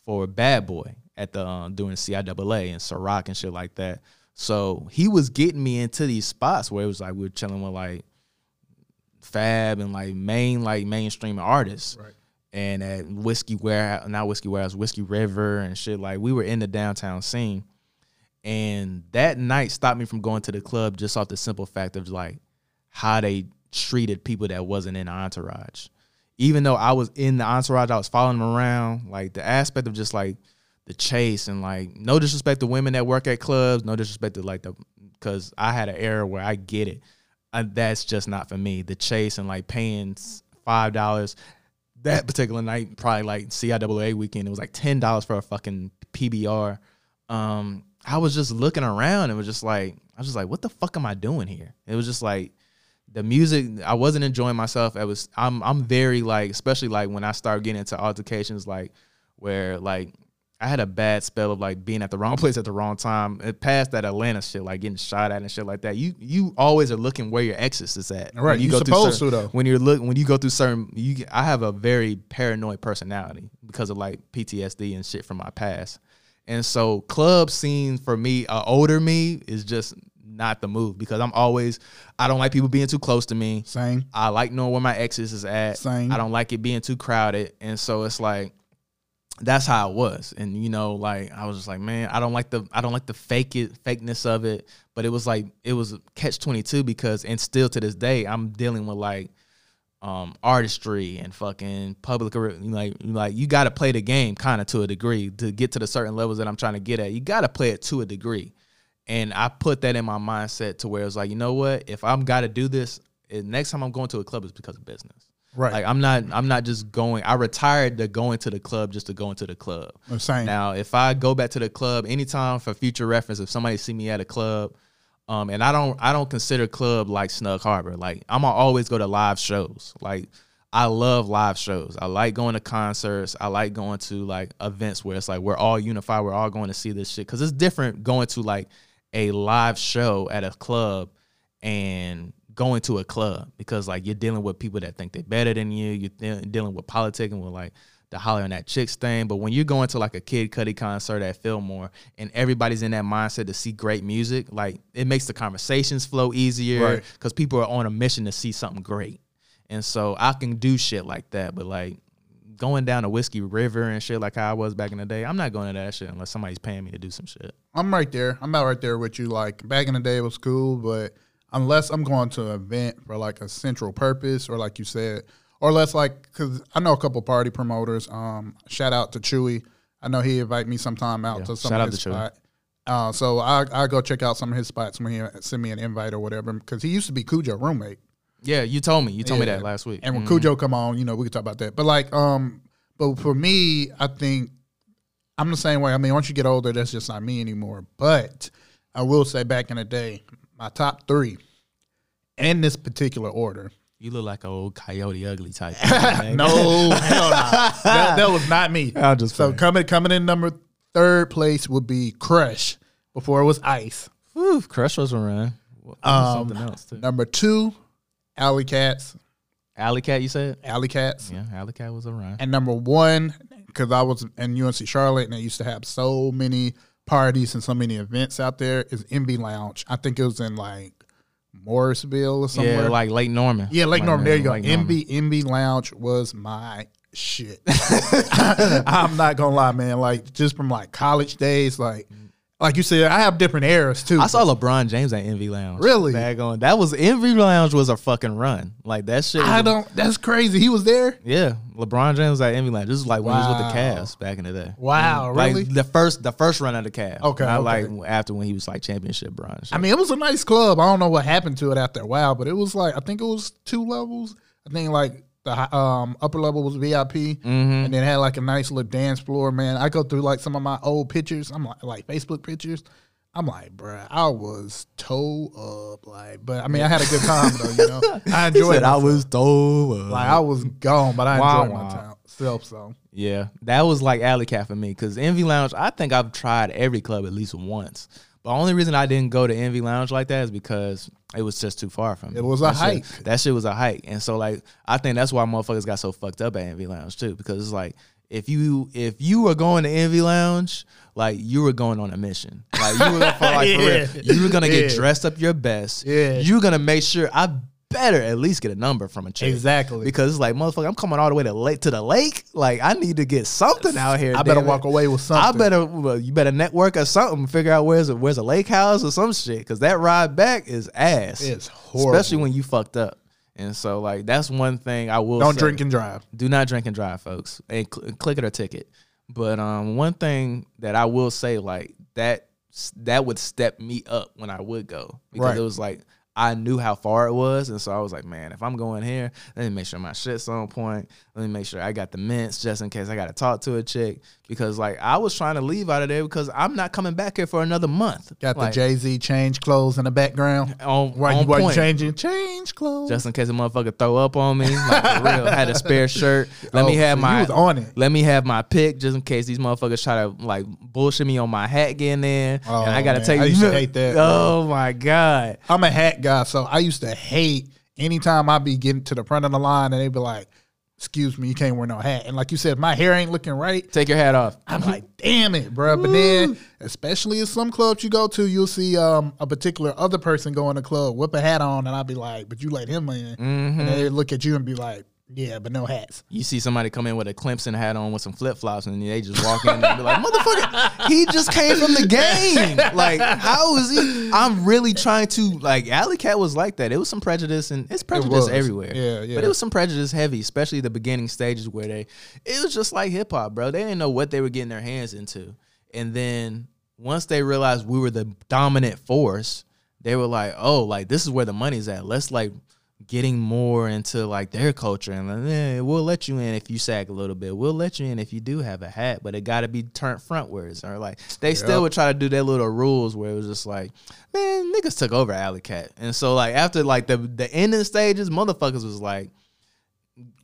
for Bad Boy at the um, doing CIAA and Ciroc and shit like that. So he was getting me into these spots where it was like we were chilling with like Fab and like main like mainstream artists. Right. And at Whiskey Warehouse, not Whiskey Warehouse, Whiskey River and shit. Like we were in the downtown scene. And that night stopped me from going to the club just off the simple fact of like how they treated people that wasn't in the entourage. Even though I was in the entourage, I was following them around. Like the aspect of just like the chase and like no disrespect to women that work at clubs, no disrespect to like the because I had an era where I get it. Uh, that's just not for me. The chase and like paying five dollars. That particular night, probably like CIAA weekend, it was like ten dollars for a fucking PBR. Um, I was just looking around and was just like, I was just like, what the fuck am I doing here? It was just like the music. I wasn't enjoying myself. I was. I'm. I'm very like, especially like when I start getting into altercations, like where like I had a bad spell of like being at the wrong place at the wrong time. It past that Atlanta shit, like getting shot at and shit like that. You you always are looking where your exes is at. Right, you through supposed certain- to, though. When you're look when you go through certain, you I have a very paranoid personality because of like PTSD and shit from my past. And so club scene for me, uh, older me is just not the move because I'm always I don't like people being too close to me. Same. I like knowing where my exes is at. Same. I don't like it being too crowded, and so it's like that's how it was. And you know, like I was just like, man, I don't like the I don't like the fake it fakeness of it. But it was like it was catch twenty two because and still to this day I'm dealing with like um artistry and fucking public like like you got to play the game kind of to a degree to get to the certain levels that I'm trying to get at. You got to play it to a degree. And I put that in my mindset to where it's like, you know what? If I'm got to do this, next time I'm going to a club is because of business. Right. Like I'm not I'm not just going. I retired to going to the club just to go into the club. I'm saying. Now, if I go back to the club anytime for future reference, if somebody see me at a club, um, and I don't I don't consider club like Snug Harbor. Like I'm gonna always go to live shows. Like I love live shows. I like going to concerts. I like going to like events where it's like we're all unified. We're all going to see this shit because it's different going to like a live show at a club and going to a club because like you're dealing with people that think they're better than you. You're de- dealing with politics and with like the hollering at chicks thing. But when you're going to like a Kid Cudi concert at Fillmore and everybody's in that mindset to see great music, like it makes the conversations flow easier Right. because people are on a mission to see something great. And so I can do shit like that, but like going down a whiskey river and shit like how I was back in the day, I'm not going to that shit unless somebody's paying me to do some shit. I'm right there. I'm about right there with you. Like back in the day, it was cool, but unless I'm going to an event for like a central purpose, or like you said, or less like because I know a couple party promoters. Um, shout out to Chewy. I know he invite me sometime out Yeah, to some shout of out his to Chewy. spot. Uh, so I I go check out some of his spots when he send me an invite or whatever because he used to be Cujo roommate. Yeah, you told me. You told me that last week. And when Mhm. Cujo come on, you know, we can talk about that. But like, um, but for me, I think I'm the same way. I mean, once you get older, that's just not me anymore. But I will say, back in the day, my top three, in this particular order. You look like an old coyote ugly type. no, hell no. That, that was not me. I'm just so playing. coming coming in number third place would be Crush before it was Ice. Whew, Crush was around. What- what Um, something else too. Number two, Alley Cats. Alley Cat, you said? Alley Cats. Yeah, Alley Cat was around. And number one, because I was in UNC Charlotte and they used to have so many parties and so many events out there, is Envy Lounge. I think it was in like Mooresville or somewhere. Yeah, like Lake Norman. yeah, Lake Norman. There you go. Lake Norman. Envy Envy Lounge was my shit. I'm not gonna lie, man. Like just from like college days, like like you said, I have different eras too. I saw LeBron James at Envy Lounge. Really? Bad going. That was Envy Lounge was a fucking run. Like that shit. I was- don't. That's crazy. He was there. Yeah, LeBron James was at Envy Lounge. This is like when he was with the Cavs back in the day. Wow, mm-hmm. Like really? the first, the first run of the Cavs. Okay, Not okay. like after when he was like championship Bron. I mean, it was a nice club. I don't know what happened to it after a while, but it was like I think it was two levels. I think like the um, upper level was VIP, Mm-hmm. and then had like a nice little dance floor. Man, I go through like some of my old pictures. I'm like like Facebook pictures. I'm like, bruh, I was toe up, like, but I mean, I had a good time though. You know, I enjoyed. I was told. like I was gone, but I Wow, enjoyed my time self. So Yeah, that was like Alley Cat for me because Envy Lounge. I think I've tried every club at least once. The only reason I didn't go to Envy Lounge like that is because it was just too far from me. It was a That shit- hike. that shit was a hike, and so like I think that's why motherfuckers got so fucked up at Envy Lounge too. Because it's like if you if you were going to Envy Lounge, like you were going on a mission. Like you were for, like for real. Yeah. You were gonna get Yeah. dressed up your best. Yeah. You were gonna make sure I better at least get a number from a chick. Exactly. Because it's like, motherfucker, I'm coming all the way to lake to the lake. Like, I need to get something out here. I better it. walk away with something. I better, well, you better network or something. Figure out where's a, where's a lake house or some shit. Because that ride back is ass. It's horrible. especially when you fucked up. And so, like, that's one thing I will. don't say. drink and drive. Do not drink and drive, folks. And cl- click it or ticket. But um, one thing that I will say, like that, that would step me up when I would go because Right. it was like I knew how far it was, and so I was like, man, if I'm going here, let me make sure my shit's on point. Let me make sure I got the mints just in case I got to talk to a chick because like I was trying to leave out of there because I'm not coming back here for another month. Got like, the Jay Z change clothes in the background. on, Why on you point. changing? Change clothes. just in case a motherfucker throw up on me. Like for real, had a spare shirt. Let Oh, me have so my was on it. Let me have my pick just in case these motherfuckers try to like bullshit me on my hat getting in, Oh, and I oh, gotta man. take. I used to hate that, bro. Oh my god. I'm a hat guy, so I used to hate anytime I be getting to the front of the line and they be like, "Excuse me, you can't wear no hat." And like you said, my hair ain't looking right. Take your hat off. I'm like, damn it, bro. But then, especially in some clubs you go to, you'll see um, a particular other person go in the club, whip a hat on, and I'll be like, but you let him in. Mm-hmm. And they look at you and be like, yeah, but no hats. You see somebody come in with a Clemson hat on with some flip flops, and they just walk in and be like, "Motherfucker, he just came from the game. Like, how is he?" I'm really trying to like. Alley Cat was like that. It was some prejudice, and it's prejudice was. everywhere. Yeah, yeah. But it was some prejudice heavy, especially the beginning stages where they. It was just like hip hop, bro. They didn't know what they were getting their hands into, and then once they realized we were the dominant force, they were like, "Oh, like this is where the money's at. Let's like." Getting more into like their culture and like, eh, we'll let you in if you sag a little bit. We'll let you in if you do have a hat, but it got to be turned frontwards. Or like they still would try to do their little rules where it was just like, man, niggas took over Alley Cat, and so like after like the the ending stages, motherfuckers was like.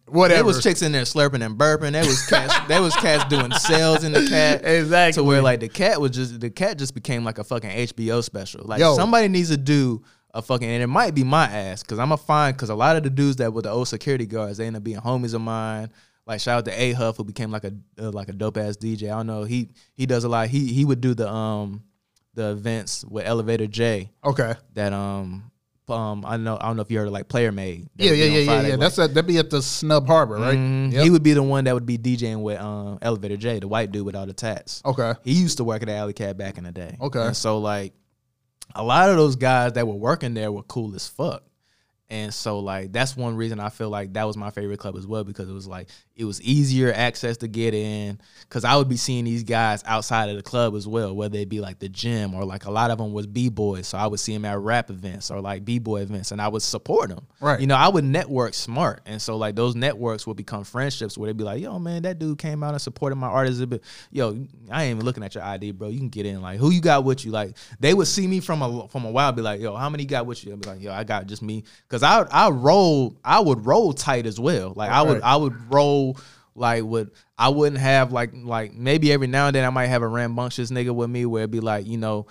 Whatever. There was chicks in there slurping and burping. There was cats. there was cats doing sales in the cat. Exactly. To where like the cat was just the cat just became like a fucking HBO special. Like Yo. somebody needs to do a fucking and it might be my ass because I'm a fine because a lot of the dudes that were the old security guards they end up being homies of mine. Like shout out to A Huff who became like a uh, like a dope ass DJ. I don't know he he does a lot. He he would do the um the events with Elevator J okay. that um um I know I don't know if you heard of like Player Made. Yeah, yeah, yeah, yeah, yeah. That's at, that'd be at the Snug Harbor, right? Mhm. Yep. He would be the one that would be DJing with um, Elevator J, the white dude with all the tats. okay. He used to work at the Alley Cat back in the day. Okay. And so like a lot of those guys that were working there were cool as fuck. And so like that's one reason I feel like that was my favorite club as well because it was like it was easier access to get in because I would be seeing these guys outside of the club as well, whether it be like the gym or like a lot of them was b boys, so I would see them at rap events or like b boy events, and I would support them. Right. You know, I would network smart, and so like those networks would become friendships where they'd be like, "Yo, man, that dude came out and supported my artist a bit. Yo, I ain't even looking at your ID, bro. You can get in. Like, who you got with you? Like, they would see me from a from a while, be like, "Yo, how many got with you?" I'd be like, "Yo, I got just me," because I I roll, I would roll tight as well. Like, I would I would roll like would I wouldn't have like like maybe every now and then I might have a rambunctious nigga with me where it'd be like, you know,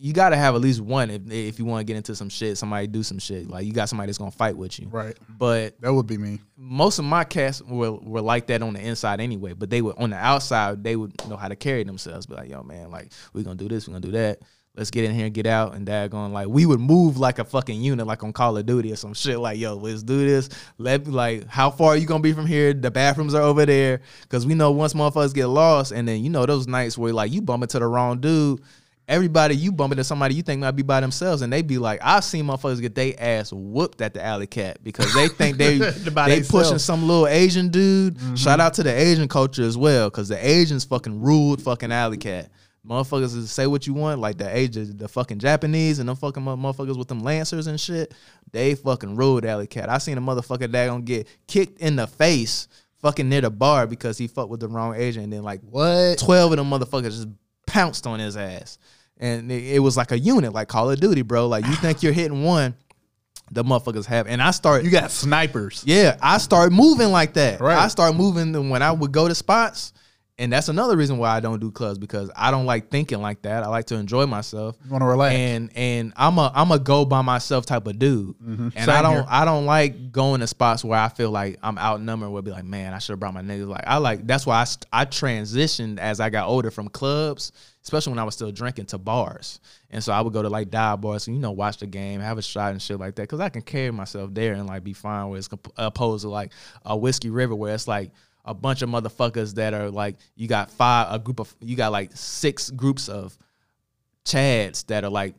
you gotta have at least one if if you want to get into some shit, somebody do some shit. Like you got somebody that's gonna fight with you. Right. But That would be me. most of my cats were, were like that on the inside anyway, but they were on the outside, they would know how to carry themselves. Be like, yo, man, like we gonna do this, we gonna do that. Let's get in here and get out. And dad going like we would move like a fucking unit, like on Call of Duty or some shit. Like, yo, let's do this. Let me like how far are you gonna be from here? The bathrooms are over there. Cause we know once motherfuckers get lost, and then you know those nights where like you bump into the wrong dude. Everybody you bump into somebody you think might be by themselves, and they be like, I've seen motherfuckers get they ass whooped at the alley cat because they think they they pushing some little Asian dude. Mm-hmm. Shout out to the Asian culture as well, because the Asians fucking ruled fucking alley cat. Motherfuckers is say what you want, like the Asian, the fucking Japanese and them fucking motherfuckers with them lancers and shit. They fucking ruled alley cat. I seen a motherfucker that gonna get kicked in the face, fucking near the bar because he fucked with the wrong Asian, and then like What? 12 of them motherfuckers just pounced on his ass. And it, it was like a unit, like Call of Duty, bro. Like you think you're hitting one, the motherfuckers have. And I start, You got snipers. yeah, I start moving like that. Right. I start moving and when I would go to spots. And that's another reason why I don't do clubs because I don't like thinking like that. I like to enjoy myself. You want to relax. And and I'm a I'm a go by myself type of dude. Mm-hmm. And Same I don't here. I don't like going to spots where I feel like I'm outnumbered. Where be like, man, I should have brought my niggas. Like I like that's why I I transitioned as I got older from clubs, especially when I was still drinking, to bars. And so I would go to like dive bars and you know watch the game, have a shot and shit like that, because I can carry myself there and like be fine. Where it's comp- opposed to like a whiskey river where it's like a bunch of motherfuckers that are like you got five a group of you got like six groups of chads that are like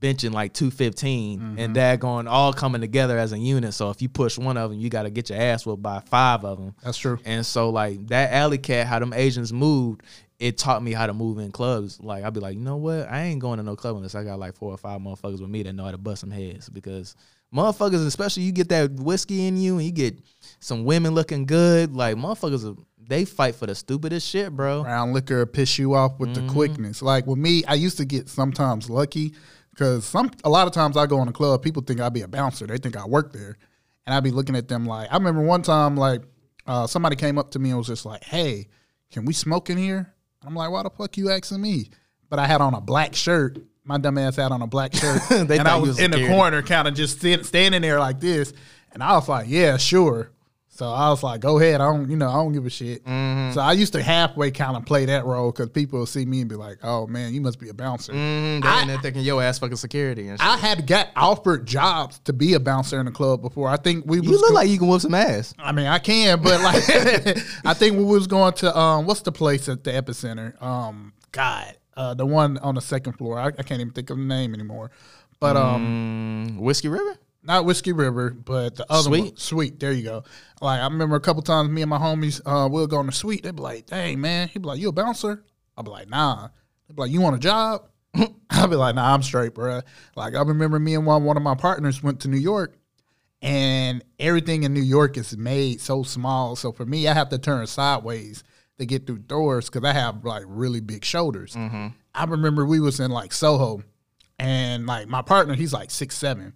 benching like 215 and mm-hmm. that going all coming together as a unit. So if you push one of them, you got to get your ass whooped by five of them. That's true. And so like that alley cat, how them Asians moved, it taught me how to move in clubs. Like I'd be like, you know what? I ain't going to no club unless I got like four or five motherfuckers with me that know how to bust some heads. Because motherfuckers, especially you get that whiskey in you and you get some women looking good, like motherfuckers, they fight for the stupidest shit, bro. Brown liquor piss you off with Mm-hmm. the quickness. Like with me, I used to get sometimes lucky because some a lot of times I go in a club, people think I be a bouncer. They think I work there, and I be looking at them like I remember one time like uh, somebody came up to me and was just like, "Hey, can we smoke in here?" I'm like, "Why the fuck you asking me?" But I had on a black shirt. My dumb ass had on a black shirt, They and I was was in the corner, kind of just sit, standing there like this. And I was like, "Yeah, sure." So I was like, "Go ahead." I don't, you know, I don't give a shit. Mm-hmm. So I used to halfway kind of play that role because people will see me and be like, "Oh man, you must be a bouncer." Mm, they, I- and they're thinking your ass fucking security and shit. I had got offered jobs to be a bouncer in the club before. I think we you look go- like you can whoop some ass. I mean, I can, but like, I think we was going to um, what's the place at the epicenter? Um, God, uh, the one on the second floor. I, I can't even think of the name anymore. But um, Mm, Whiskey River? Not Whiskey River, but the other Sweet? one. Sweet. There you go. Like I remember a couple times, me and my homies, uh, we'll go on the suite. They'd be like, "Dang man," he'd be like, "You a bouncer?" I'd be like, "Nah." They'd be like, "You want a job?" I'd be like, "Nah, I'm straight, bro." Like I remember me and one one of my partners went to New York, and everything in New York is made so small. So for me, I have to turn sideways to get through doors because I have like really big shoulders. I remember we was in like Soho, and like my partner, he's like six seven.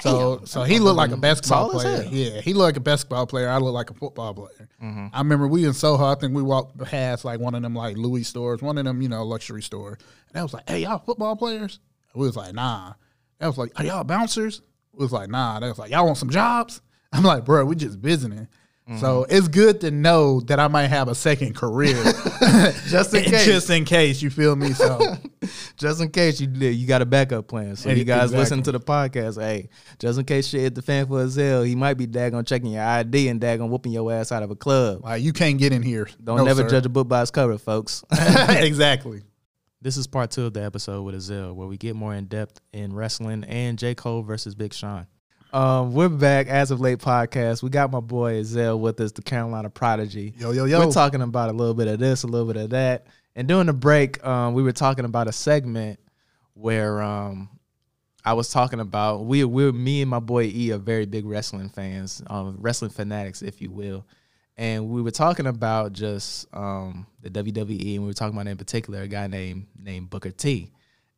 So so he looked like a basketball player. Yeah, he looked like a basketball player. I look like a football player. Mm-hmm. I remember we in Soho. I think we walked past like one of them like Louis stores, one of them you know luxury store. And I was like, "Hey, y'all football players?" We was like, "Nah." I was like, "Are y'all bouncers?" We was like, "Nah." They was like, "Y'all want some jobs?" I'm like, "Bro, we just visiting." Mm-hmm. So it's good to know that I might have a second career, Just in case. just in case. You feel me? So Just in case you did, you got a backup plan. So Hey, you guys exactly. listen to the podcast. Hey, just in case shit hit the fan for Ezell, he might be daggone checking your ID and daggone whooping your ass out of a club. like, you can't get in here. Don't No, never sir. judge a book by its cover, folks. exactly. This is part two of the episode with Ezell, where we get more in depth in wrestling and J. Cole versus Big Sean. Um, we're back as of late podcast. We got my boy Ezell with us, the Carolina Prodigy. Yo yo yo. We're talking about a little bit of this, a little bit of that. And during the break, um, we were talking about a segment where um, I was talking about we we me and my boy E are very big wrestling fans, um, wrestling fanatics, if you will. And we were talking about just um, the WWE, and we were talking about in particular a guy named named Booker T.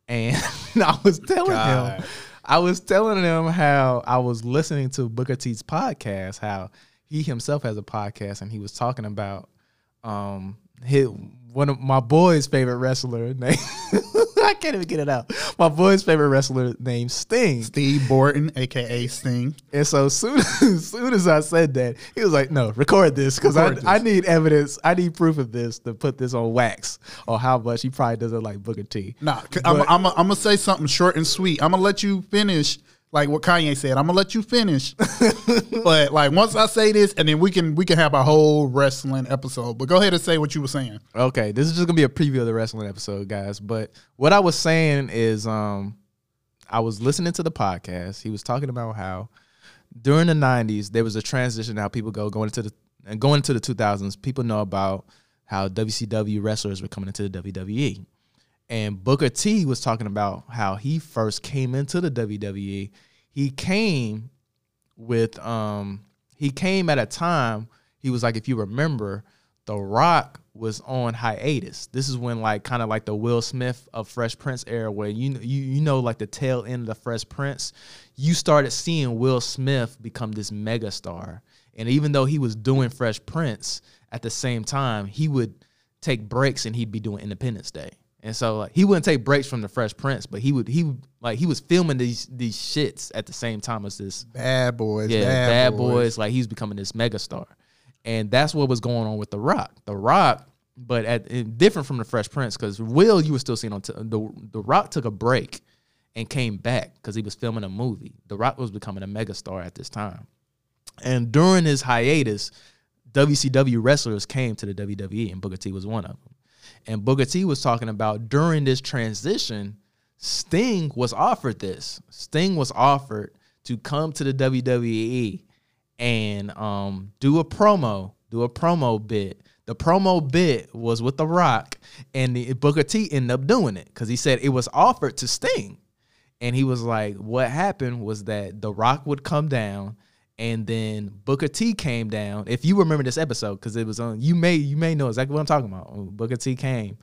And I was telling God. him, I was telling him how I was listening to Booker T's podcast, how he himself has a podcast, and he was talking about um his, one of my boy's favorite wrestler name. I can't even get it out. My boy's favorite wrestler named Sting. Steve Borden, aka Sting. And so soon as soon as I said that, he was like, "No, record this because I, I need evidence. I need proof of this to put this on wax or how much he probably doesn't like Booker T." Nah, But- I'm, I'm gonna say something short and sweet. I'm gonna let you finish, like what Kanye said. I'm gonna let you finish, but like once I say this, and then we can we can have a whole wrestling episode. But go ahead and say what you were saying. Okay, this is just gonna be a preview of the wrestling episode, guys. But what I was saying is, um, I was listening to the podcast. He was talking about how during the '90s there was a transition. How people go going into the and going into the 2000s, people know about how WCW wrestlers were coming into the WWE. And Booker T was talking about how he first came into the WWE. He came with um he came at a time he was like if you remember the rock was on hiatus. This is when like kind of like the will smith of fresh prince era where you you you know like the tail end of the fresh prince you started seeing will smith become this mega star. And even though he was doing fresh prince at the same time he would take breaks and he'd be doing independence day and so like he wouldn't take breaks from the fresh prince but he would he would like he was filming these these shits at the same time as this Bad boys, yeah, bad, Bad, boys. Boys. Like he's becoming this megastar, and that's what was going on with The Rock. The Rock, but at different from the Fresh Prince because Will you were still seeing on t- the The Rock took a break and came back because he was filming a movie. The Rock was becoming a megastar at this time, and during his hiatus, WCW wrestlers came to the WWE, and Booker T was one of them. And Booker T was talking about during this transition, Sting was offered this. Sting was offered to come to the WWE and um, do a promo, do a promo bit The promo bit was with The Rock, and the, Booker T ended up doing it because he said it was offered to Sting, and he was like, "What happened was that The Rock would come down." And then Booker T came down. If you remember this episode, because it was on, you may you may know exactly what I'm talking about. Booker T came,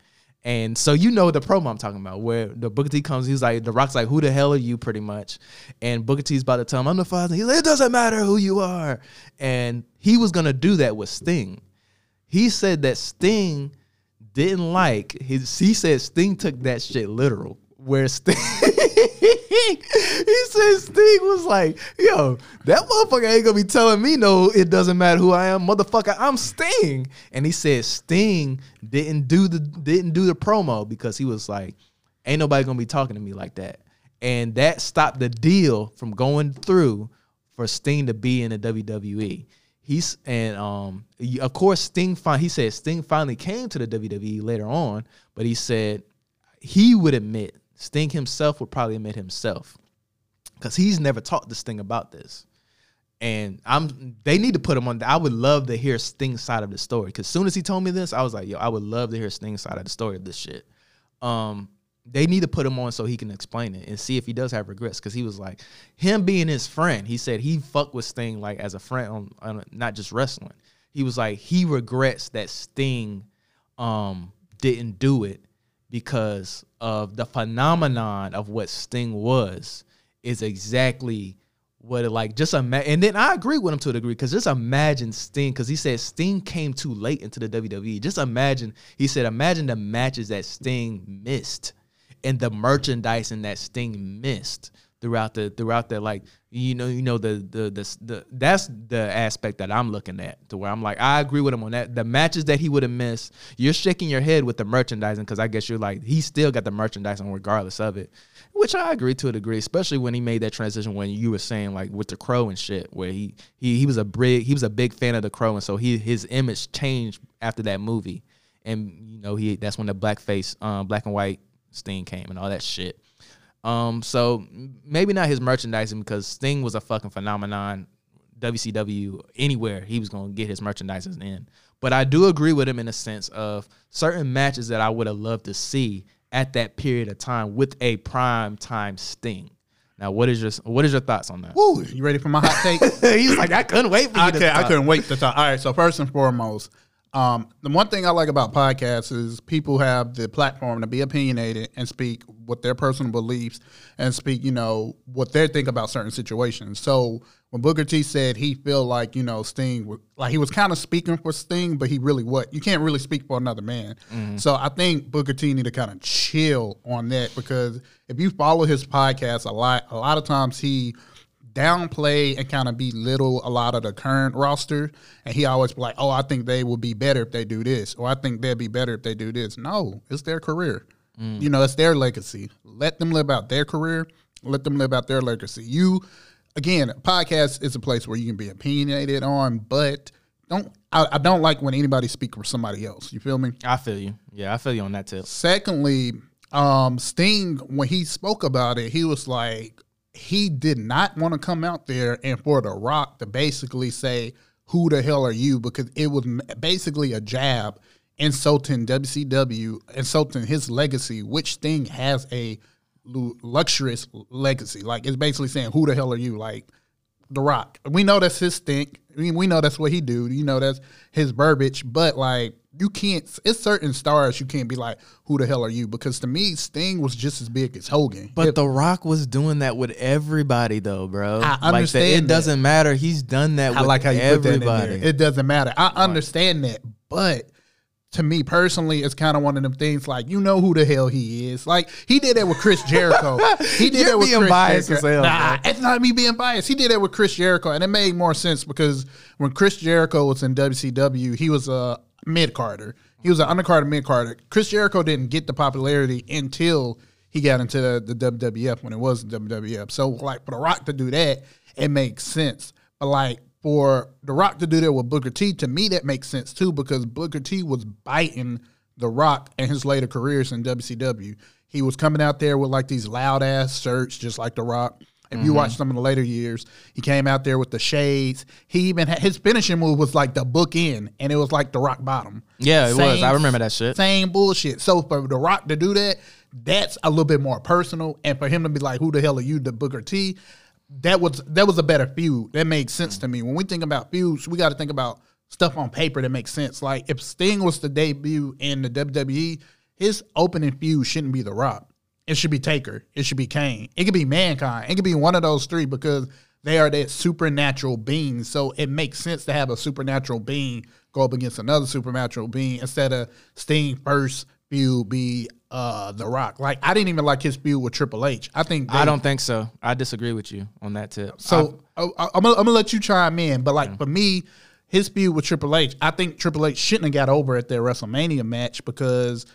and so you know the promo I'm talking about, where the Booker T comes, he's like, The Rock's like, Who the hell are you, pretty much? And Booker T's about to tell him, I'm the father. He's like, It doesn't matter who you are. And he was gonna do that with Sting. He said that Sting didn't like his he said Sting took that shit literal. Where Sting he said Sting was like, yo, that motherfucker ain't gonna be telling me no, it doesn't matter who I am, motherfucker. I'm Sting. And he said Sting didn't do the didn't do the promo because he was like, ain't nobody gonna be talking to me like that. And that stopped the deal from going through for Sting to be in the WWE. He's and um of course Sting fin- he said Sting finally came to the WWE later on, but he said he would admit Sting himself would probably admit himself because he's never talked to Sting about this. And I'm they need to put him on. I would love to hear Sting's side of the story because soon as he told me this, I was like, yo, I would love to hear Sting's side of the story of this shit. Um, they need to put him on so he can explain it and see if he does have regrets. Because he was like, him being his friend, he said he fucked with Sting like as a friend on, on not just wrestling. He was like he regrets that Sting um didn't do it because of the phenomenon of what Sting was is exactly what it like just imagine and then I agree with him to a degree because just imagine Sting because he said Sting came too late into the WWE. Just imagine he said imagine the matches that Sting missed and the merchandising that Sting missed throughout the throughout the like you know you know the the the, the that's the aspect that I'm looking at to where I'm like I agree with him on that. The matches that he would have missed you're shaking your head with the merchandising because I guess you're like he still got the merchandising regardless of it which I agree to a degree especially when he made that transition when you were saying like with the crow and shit where he he he was a big he was a big fan of the crow and so he his image changed after that movie. And you know he that's when the blackface um black and white Sting came and all that shit um, so maybe not his merchandising because Sting was a fucking phenomenon. WCW anywhere he was gonna get his merchandising in. But I do agree with him in a sense of certain matches that I would have loved to see at that period of time with a prime time Sting. Now, what is your what is your thoughts on that? Woo, you ready for my hot take? He's like, I couldn't wait for you I, I couldn't wait to talk. All right, so first and foremost, um, the one thing I like about podcasts is people have the platform to be opinionated and speak what their personal beliefs and speak, you know, what they think about certain situations. So when Booker T said he feel like, you know, Sting, like he was kind of speaking for Sting, but he really what? You can't really speak for another man. So I think Booker T need to kind of chill on that because if you follow his podcast a lot, a lot of times he downplay and kind of belittle a lot of the current roster. And he always be like, oh, I think they will be better if they do this, or I think they'll be better if they do this. No, it's their career. You know, it's their legacy. Let them live out their career. Let them live out their legacy. You, again, podcast is a place where you can be opinionated on, but don't. I, I don't like when anybody speak for somebody else. You feel me? I feel you. Yeah, I feel you on that tip. Secondly, um, Sting, when he spoke about it, he was like, he did not want to come out there and for The Rock to basically say, Who the hell are you? Because it was basically a jab insulting WCW, insulting his legacy, which Sting has a luxurious legacy. Like, it's basically saying, Who the hell are you? Like, the Rock. We know that's his stink. I mean, we know that's what he do. You know that's his verbiage. But like, you can't. It's certain stars you can't be like, who the hell are you? Because to me, Sting was just as big as Hogan. But The Rock was doing that with everybody, though, bro. I Like that- understand it doesn't matter. He's done that I with like how you put that in everybody. It doesn't matter. I understand that, but to me personally, it's kind of one of them things. Like you know who the hell he is. Like he did that with Chris Jericho. He did You're that with being Chris biased Jericho. hell, Nah, bro. it's not me being biased. He did that with Chris Jericho, and it made more sense because when Chris Jericho was in WCW, he was a mid carder. He was an undercard mid carder. Chris Jericho didn't get the popularity until he got into the, the WWF when it was the WWF. So like for The Rock to do that, it makes sense. But like for The Rock to do that with Booker T, to me that makes sense too because Booker T was biting The Rock in his later careers in WCW. He was coming out there with like these loud ass shirts, just like The Rock. If you watch mm-hmm. some of the later years, he came out there with the shades. He even had, his finishing move was like the Bookend, and it was like the rock bottom. Yeah, it was. I remember that shit. Same bullshit. So for the Rock to do that, that's a little bit more personal, and for him to be like, "Who the hell are you, the Booker T?" That was that was a better feud. That made sense to me. When we think about feuds, we got to think about stuff on paper that makes sense. Like if Sting was to debut in the WWE, his opening feud shouldn't be The Rock. It should be Taker. It should be Kane. It could be Mankind. It could be one of those three because they are that supernatural beings. So it makes sense to have a supernatural being go up against another supernatural being instead of Sting first feud be uh The Rock. Like I didn't even like his feud with Triple H. I think I don't think so. I disagree with you on that tip. so I, I, am gonna, I'm gonna let you chime in, but like for me, his feud with Triple H, I think Triple H shouldn't have got over at their WrestleMania match because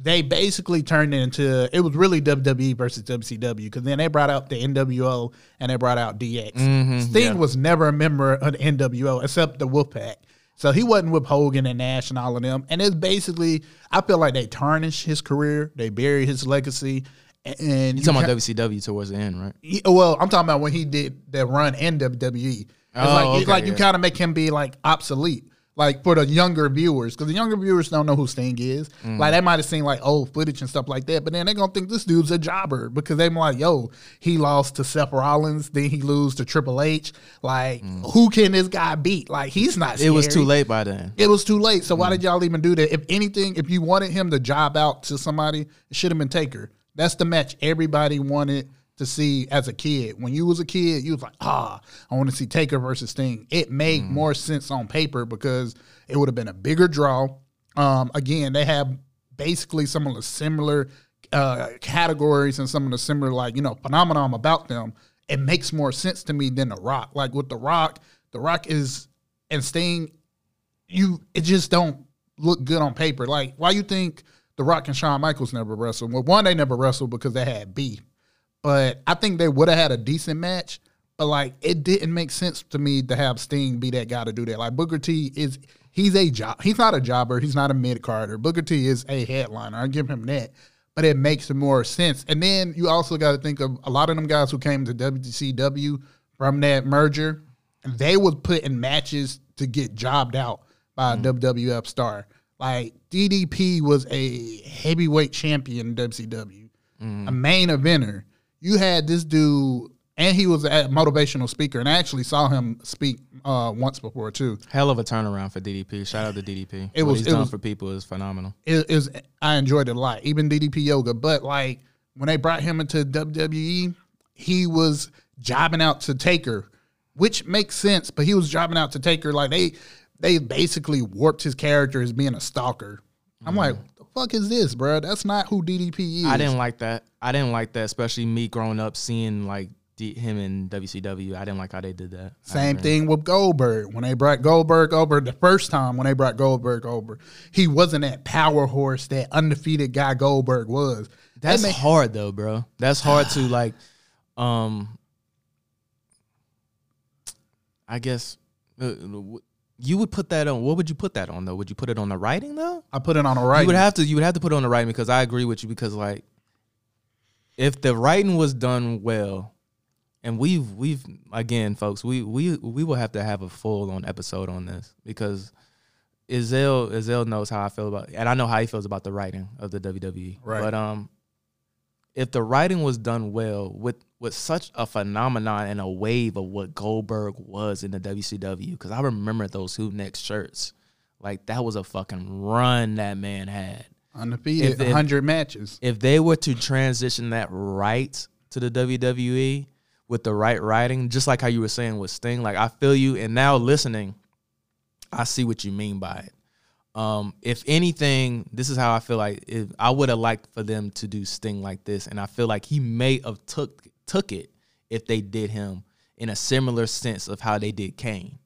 they basically turned it into it was really WWE versus WCW because then they brought out the NWO and they brought out DX. Mm-hmm, Sting was never a member of the NWO except the Wolfpack. So he wasn't with Hogan and Nash and all of them. And it's basically, I feel like they tarnished his career, they buried his legacy. And you're talking about WCW towards the end, right? he- well, I'm talking about when he did that run in WWE. It's Oh, like, it's okay, like you kind of make him be like obsolete, like for the younger viewers, because the younger viewers don't know who Sting is. Mm. Like they might have seen like old footage and stuff like that, but then they're gonna think this dude's a jobber because they're like, yo, he lost to Seth Rollins, then he lose to Triple H. Like, who can this guy beat? Like, he's not. Mm. It was too late by then. It was too late. So Mm. why did y'all even do that? If anything, if you wanted him to job out to somebody, it should have been Taker. That's the match everybody wanted to see as a kid. When you was a kid, you was like, ah, I want to see Taker versus Sting. It made Mm. more sense on paper because it would have been a bigger draw. Um, again, they have basically some of the similar uh, categories and some of the similar like you know phenomenon about them. It makes more sense to me than the Rock. Like with the Rock, the Rock is and Sting you it just don't look good on paper. Like why you think The Rock and Shawn Michaels never wrestled? Well, one they never wrestled because they had beef, but I think they would have had a decent match. But like it didn't make sense to me to have Sting be that guy to do that. Like Booker T is he's a job. He's not a jobber. He's not a mid carder. Booker T is a headliner. I give him that. But it makes more sense. And then you also got to think of a lot of them guys who came to WCW from that merger. They was put in matches to get jobbed out by a mm-hmm. WWF star. Like DDP was a heavyweight champion in WCW, a mm-hmm. main eventer. You had this dude, and he was a motivational speaker, and I actually saw him speak uh, once before too. Hell of a turnaround for DDP. Shout out to DDP. It what was- he's it done was- for people is phenomenal. it is I enjoyed it a lot, even DDP yoga. But like when they brought him into WWE, he was jobbing out to Taker, which makes sense. But he was jobbing out to Taker like they they basically warped his character as being a stalker. I'm like, the fuck is this, bro? That's not who DDP is. I didn't like that. I didn't like that, especially me growing up seeing like D- him in WCW. I didn't like how they did that. Same thing with Goldberg. When they brought Goldberg over the first time, when they brought Goldberg over, he wasn't that power horse that undefeated guy Goldberg was. That That's hard though, bro. That's hard to like. Um, I guess uh, you would put that on. What would you put that on though? Would you put it on the writing though? I put it on the writing. You would have to. You would have to put it on the writing because I agree with you because like, if the writing was done well, and we've we've again, folks, we we we will have to have a full on episode on this because. Ezell Ezell knows how I feel about, and I know how he feels about the writing of the WWE. Right. But um, if the writing was done well with with such a phenomenon and a wave of what Goldberg was in the WCW, because I remember those Who Next shirts, like that was a fucking run that man had. undefeated, if- if- 100 matches. If they were to transition that right to the WWE with the right writing, just like how you were saying with Sting, like I feel you, and now listening, I see what you mean by it. Um, if anything, this is how I feel like if I would have liked for them to do Sting like this, and I feel like he may have took took it if they did him in a similar sense of how they did Kane.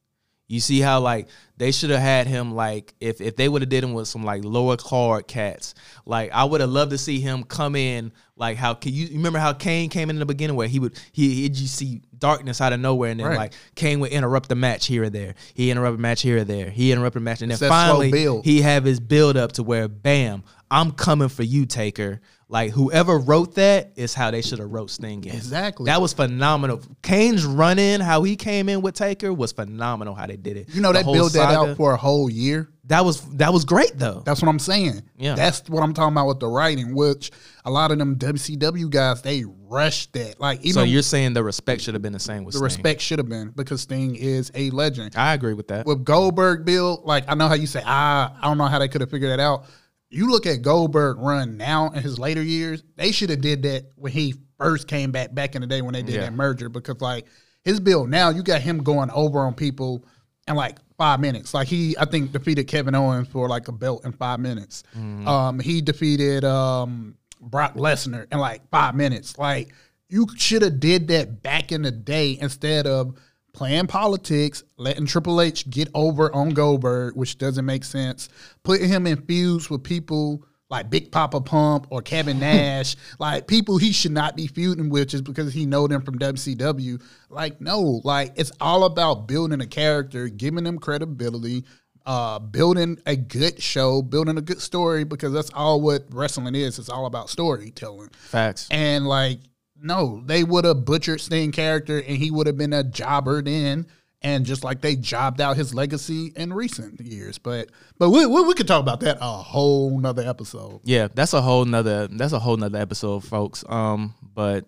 You see how like They should have had him like if if they would have did him with some like lower card cats. Like I would have loved to see him come in like how can you remember how Kane came in, in the beginning where he would he he'd you see darkness out of nowhere and then Right. like Kane would interrupt the match here or there. He interrupted the match here or there. He interrupted the match and then It's that slow finally he have his build up to where bam, I'm coming for you, Taker. Like whoever wrote that is how they should have wrote Sting in. Exactly. That was phenomenal. Kane's run in, how he came in with Taker was phenomenal. How they did it. You know, The they built that out for a whole year. that was that was great though. That's what I'm saying. Yeah. That's what I'm talking about with the writing, which a lot of them WCW guys, they rushed that. Like, even so you're saying the respect should have been the same with the Sting. respect should have been because Sting is a legend. I agree with that. with Goldberg Bill, like I know how you say, ah, I don't know how they could have figured that out. You look at Goldberg run now in his later years, they should have did that when he first came back back in the day when they did Yeah. that merger because like his build now, you got him going over on people in like five minutes. Like he, I think, defeated Kevin Owens for like a belt in five minutes. Um, he defeated um, Brock Lesnar in like five minutes. Like you should have did that back in the day instead of playing politics, letting Triple H get over on Goldberg, which doesn't make sense, putting him in feuds with people like Big Papa Pump or Kevin Nash, like people he should not be feuding with just because he know them from WCW. Like no, like it's all about building a character, giving them credibility, uh, building a good show, building a good story because that's all what wrestling is. It's all about storytelling. Facts. And like, no, they would have butchered Sting character and he would have been a jobber then. And just like they jobbed out his legacy in recent years. But but we, we, we could talk about that a whole nother episode. Yeah, that's a whole nother that's a whole nother episode, folks. Um, but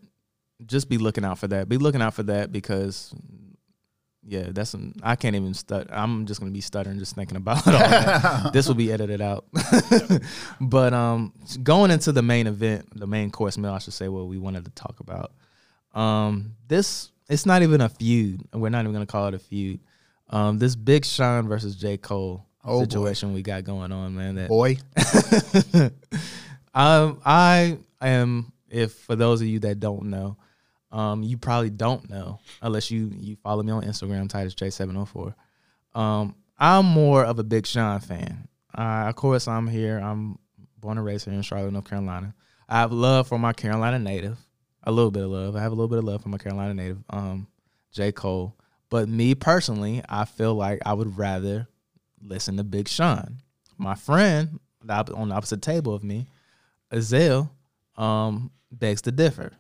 just be looking out for that. Be looking out for that because yeah, that's I can't even stut. I'm just gonna be stuttering just thinking about all that. this will be edited out. but um, going into the main event, the main course meal, I should say, what we wanted to talk about. Um, this it's not even a feud. We're not even gonna call it a feud. Um, this Big Sean versus J Cole Oh, boy. situation we got going on, man. That Boy. um, I am. If for those of you that don't know, um, you probably don't know unless you you follow me on Instagram, Titus J seven hundred four. Um, I'm more of a Big Sean fan. Uh, of course, I'm here. I'm born and raised here in Charlotte, North Carolina. I have love for my Carolina native, a little bit of love. I have a little bit of love for my Carolina native, um, J Cole. But me personally, I feel like I would rather listen to Big Sean. My friend on the opposite table of me, Ezell, um, begs to differ.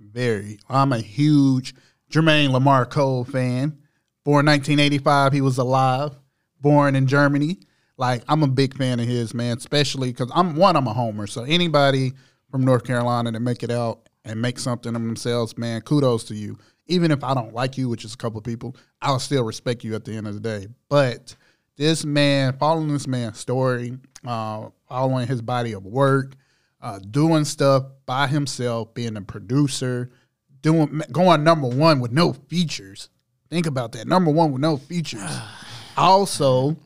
Very. I'm a huge Jermaine Lamar Cole fan. Born 1985, he was alive. Born in Germany. Like I'm a big fan of his, man. Especially because I'm one, I'm a homer. So anybody from North Carolina that make it out and make something of themselves, man, kudos to you. Even if I don't like you, which is a couple of people, I'll still respect you at the end of the day. But this man, following this man's story, uh, following his body of work, uh, doing stuff by himself, being a producer, doing going number one with no features. Think about that, number one with no features. also,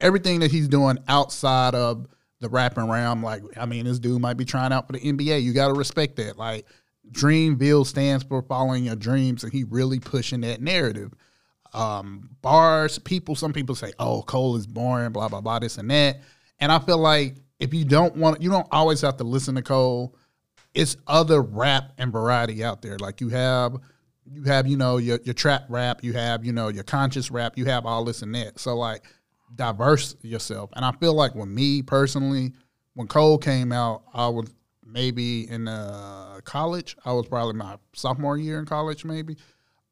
everything that he's doing outside of the rapping realm, like I mean, this dude might be trying out for the NBA. You got to respect that. Like Dreamville stands for following your dreams, and he really pushing that narrative um, bars. People, some people say, "Oh, Cole is boring," blah blah blah, this and that. And I feel like if you don't want, you don't always have to listen to Cole. It's other rap and variety out there. Like you have, you have, you know, your your trap rap. You have, you know, your conscious rap. You have all this and that. So like, diverse yourself. And I feel like with me personally, when Cole came out, I was maybe in uh, college. I was probably my sophomore year in college, maybe.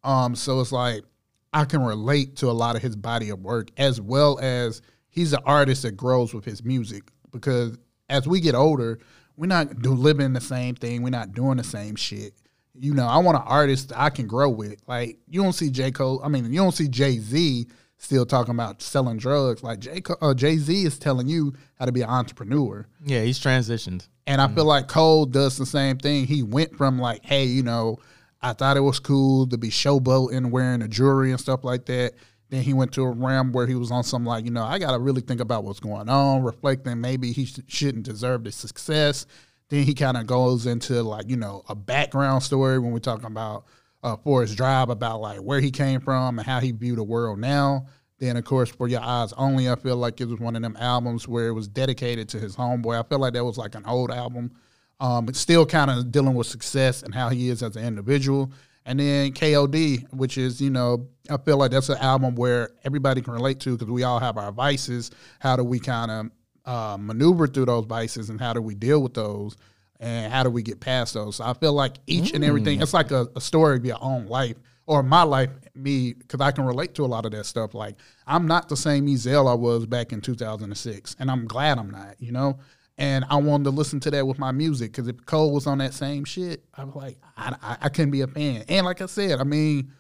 Um, so it's like I can relate to a lot of his body of work as well as he's an artist that grows with his music because as we get older, we're not do living the same thing. We're not doing the same shit. You know, I want an artist that I can grow with. Like you don't see J Cole. I mean, you don't see Jay Z still talking about selling drugs. Like J uh, Jay Z is telling you how to be an entrepreneur. Yeah, he's transitioned. And I feel like Cole does the same thing. He went from like, hey, you know, I thought it was cool to be showboating, wearing a jewelry and stuff like that. Then he went to a realm where he was on some like, you know, I got to really think about what's going on, reflecting maybe he sh- shouldn't deserve the success. Then he kind of goes into like, you know, a background story when we're talking about uh, Forest Drive about like where he came from and how he viewed the world now. Then of course, for your eyes only, I feel like it was one of them albums where it was dedicated to his homeboy. I feel like that was like an old album, um, but still kind of dealing with success and how he is as an individual. And then KOD, which is you know, I feel like that's an album where everybody can relate to because we all have our vices. How do we kind of uh, maneuver through those vices and how do we deal with those? and how do we get past those? So I feel like each mm. and everything, mm. it's like a, a, story of your own life or my life, me, because I can relate to a lot of that stuff. Like I'm not the same Ezell I was back in 2006, and I'm glad I'm not, you know. And I wanted to listen to that with my music because if Cole was on that same shit, I was like, I, I, I couldn't be a fan. And like I said, I mean,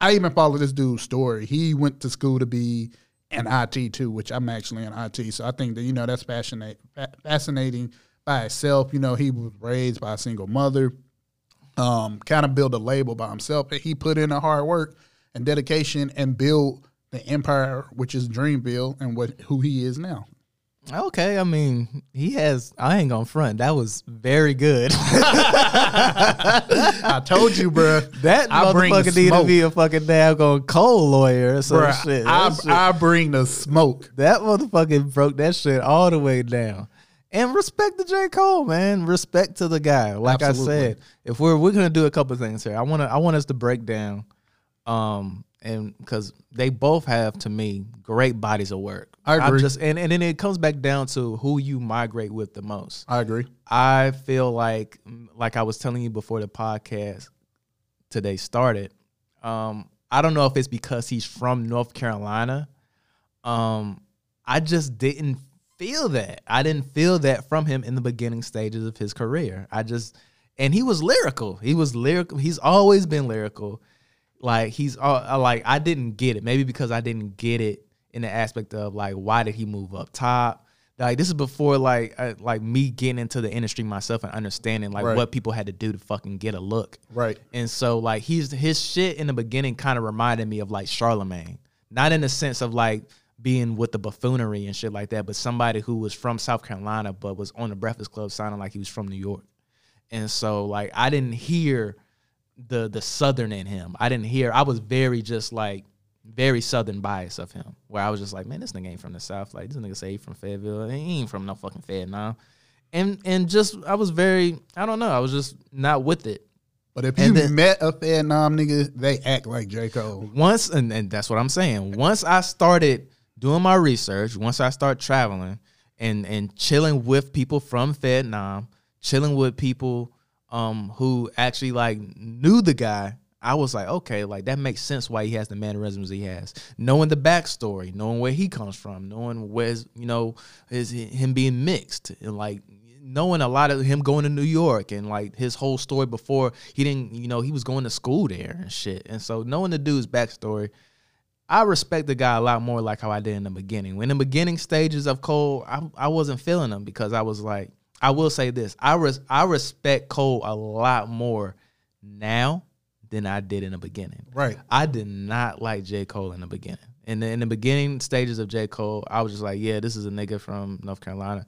I even follow this dude's story. He went to school to be an IT too, which I'm actually an IT. So I think that you know that's fascinating, fascinating by itself. You know, he was raised by a single mother, um, kind of built a label by himself. He put in a hard work and dedication and built the empire, which is Dreamville, and what who he is now. Okay, I mean, he has. I ain't gonna front. That was very good. I told you, bro. That I motherfucker need to be a fucking daggone coal lawyer or some bruh, shit. I, shit. I bring the smoke. That motherfucker broke that shit all the way down. And respect to J. Cole, man. Respect to the guy. Like Absolutely. I said, if we're we're gonna do a couple things here, I wanna I want us to break down, um, and because they both have to me great bodies of work. I agree. I just and and then it comes back down to who you migrate with the most. I agree. I feel like like I was telling you before the podcast today started. Um, I don't know if it's because he's from North Carolina. Um, I just didn't feel that. I didn't feel that from him in the beginning stages of his career. I just and he was lyrical. He was lyrical. He's always been lyrical. Like he's uh, like I didn't get it. Maybe because I didn't get it in the aspect of like why did he move up top? Like this is before like uh, like me getting into the industry myself and understanding like right. what people had to do to fucking get a look. Right. And so like he's his shit in the beginning kind of reminded me of like Charlemagne. Not in the sense of like being with the buffoonery and shit like that, but somebody who was from South Carolina but was on the Breakfast Club sounding like he was from New York. And so like I didn't hear the the southern in him. I didn't hear I was very just like very southern bias of him. Where I was just like, man, this nigga ain't from the South. Like this nigga say he from Fayetteville. He ain't from no fucking Fed now. And and just I was very I don't know, I was just not with it. But if you then, met a Fayettenam nigga, they act like J. Cole. Once and, and that's what I'm saying. Once I started doing my research, once I start traveling and and chilling with people from Fayettenam, chilling with people um, who actually like knew the guy, I was like, okay, like that makes sense why he has the mannerisms he has. Knowing the backstory, knowing where he comes from, knowing where's you know is him being mixed, and like knowing a lot of him going to New York and like his whole story before he didn't, you know, he was going to school there and shit. And so knowing the dude's backstory I respect the guy a lot more like how I did in the beginning. When the beginning stages of Cole, I, I wasn't feeling him because I was like, I will say this: I res- I respect Cole a lot more now than I did in the beginning. Right. I did not like J Cole in the beginning. In the in the beginning stages of J Cole, I was just like, yeah, this is a nigga from North Carolina.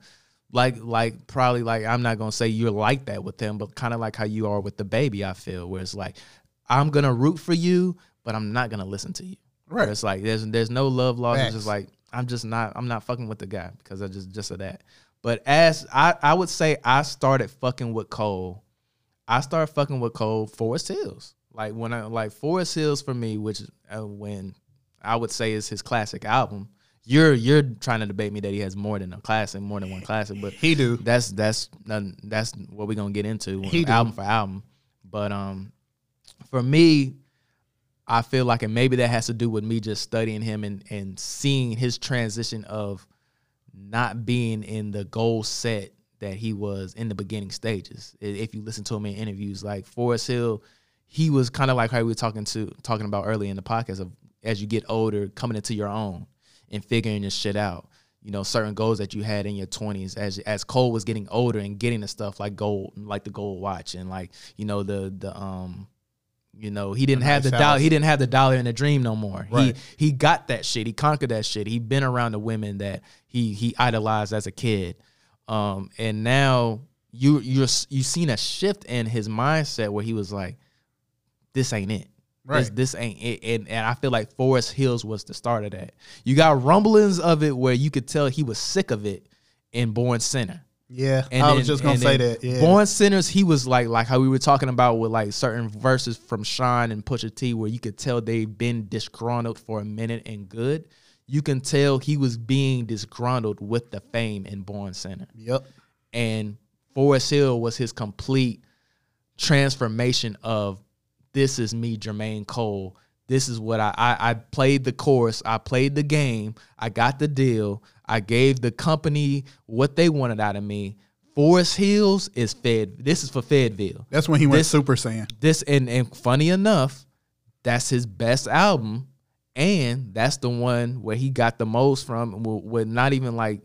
Like like probably like I'm not gonna say you're like that with him, but kind of like how you are with the baby. I feel where it's like I'm gonna root for you, but I'm not gonna listen to you. Right. It's like there's there's no love lost. It's just like I'm just not I'm not fucking with the guy because I just just of that. But as I I would say I started fucking with Cole. I started fucking with Cole Forest Hills. Like when I like Forest Hills for me, which uh, when I would say is his classic album. You're you're trying to debate me that he has more than a classic, more than one classic, but he do. That's that's that's what we're gonna get into he album do. for album. But um, for me, I feel like, and maybe that has to do with me just studying him and, and seeing his transition of not being in the goal set that he was in the beginning stages. If you listen to him in interviews, like Forest Hill, he was kind of like how we were talking to talking about earlier in the podcast of as you get older, coming into your own and figuring your shit out. You know, certain goals that you had in your twenties as as Cole was getting older and getting the stuff like gold, like the gold watch and like you know the the um you know, he didn't have the dollar. He didn't have the dollar in the dream no more. Right. He he got that shit. He conquered that shit. He been around the women that he he idolized as a kid, um, and now you you're you seen a shift in his mindset where he was like, "This ain't it. Right. This, this ain't it. And, and I feel like Forest Hills was the start of that. You got rumblings of it where you could tell he was sick of it in Born Sinner. Yeah, and I then, was just gonna say that. Yeah. Born Sinners, he was like like how we were talking about with like certain verses from Sean and Pusha T, where you could tell they've been disgruntled for a minute and good. You can tell he was being disgruntled with the fame in Born Sinner. Yep. And Forest Hill was his complete transformation of this is me, Jermaine Cole. This is what I, I I played the course. I played the game. I got the deal. I gave the company what they wanted out of me. Forest Hills is Fed. This is for Fedville. That's when he went this, Super Saiyan. This and and funny enough, that's his best album, and that's the one where he got the most from. With not even like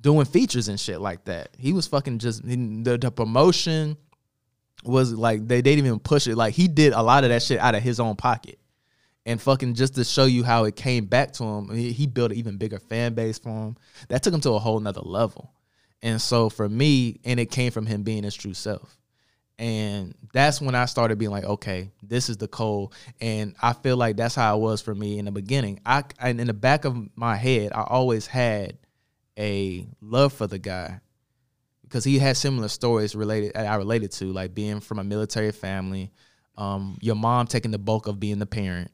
doing features and shit like that. He was fucking just the, the promotion was like they, they didn't even push it. Like he did a lot of that shit out of his own pocket and fucking just to show you how it came back to him, he built an even bigger fan base for him. That took him to a whole nother level. And so for me, and it came from him being his true self. And that's when I started being like, okay, this is the Cole. And I feel like that's how it was for me in the beginning. I and in the back of my head, I always had a love for the guy because he had similar stories related I related to, like being from a military family, um, your mom taking the bulk of being the parent,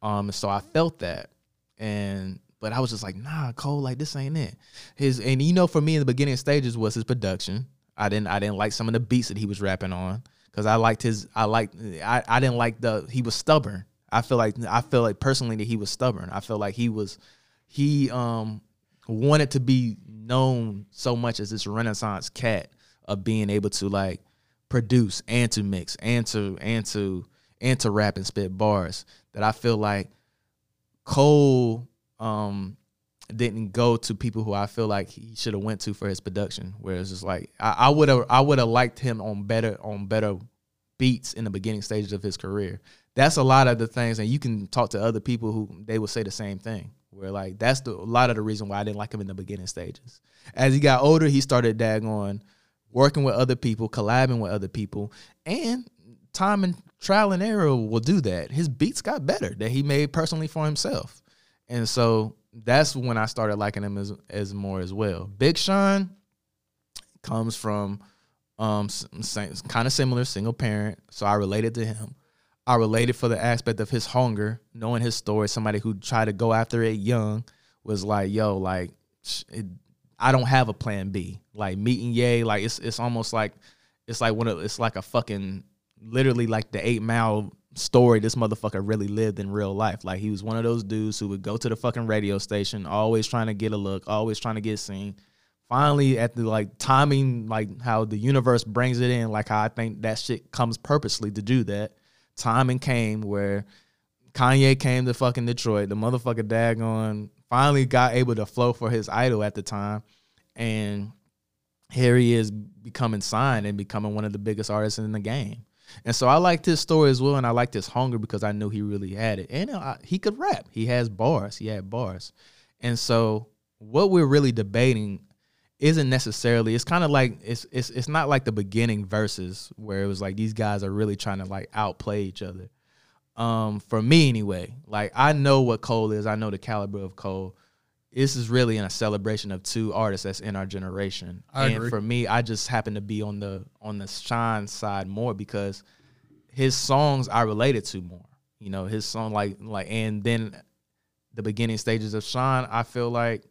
um, so I felt that, and but I was just like, nah, Cole, like this ain't it. His and you know, for me in the beginning stages was his production. I didn't I didn't like some of the beats that he was rapping on because I liked his I liked I, I didn't like the he was stubborn. I feel like I feel like personally that he was stubborn. I feel like he was he um wanted to be known so much as this renaissance cat of being able to like produce and to mix and to and to and to rap and spit bars that I feel like Cole um, didn't go to people who I feel like he should have went to for his production. Whereas it's like I would have I would have liked him on better on better beats in the beginning stages of his career. That's a lot of the things, and you can talk to other people who they will say the same thing. Where like that's the a lot of the reason why I didn't like him in the beginning stages. As he got older, he started daggone working with other people, collabing with other people, and time and trial and error will do that. His beats got better that he made personally for himself. And so that's when I started liking him as as more as well. Big Sean comes from um kind of similar single parent, so I related to him. I related for the aspect of his hunger, knowing his story. Somebody who tried to go after it young was like, "Yo, like, it, I don't have a plan B." Like meeting Ye, like it's it's almost like it's like one of it's like a fucking literally like the eight mile story this motherfucker really lived in real life. Like he was one of those dudes who would go to the fucking radio station, always trying to get a look, always trying to get seen. Finally, at the like timing, like how the universe brings it in, like how I think that shit comes purposely to do that. Timing came where Kanye came to fucking Detroit. The motherfucker daggone finally got able to flow for his idol at the time. And here he is becoming signed and becoming one of the biggest artists in the game. And so I liked his story as well, and I liked his hunger because I knew he really had it, and uh, he could rap. He has bars. He had bars, and so what we're really debating isn't necessarily. It's kind of like it's it's it's not like the beginning verses where it was like these guys are really trying to like outplay each other. Um, for me anyway, like I know what Cole is. I know the caliber of Cole this is really in a celebration of two artists that's in our generation. I and agree. for me, I just happen to be on the on the Sean side more because his songs I related to more. You know, his song like like and then the beginning stages of Sean, I feel like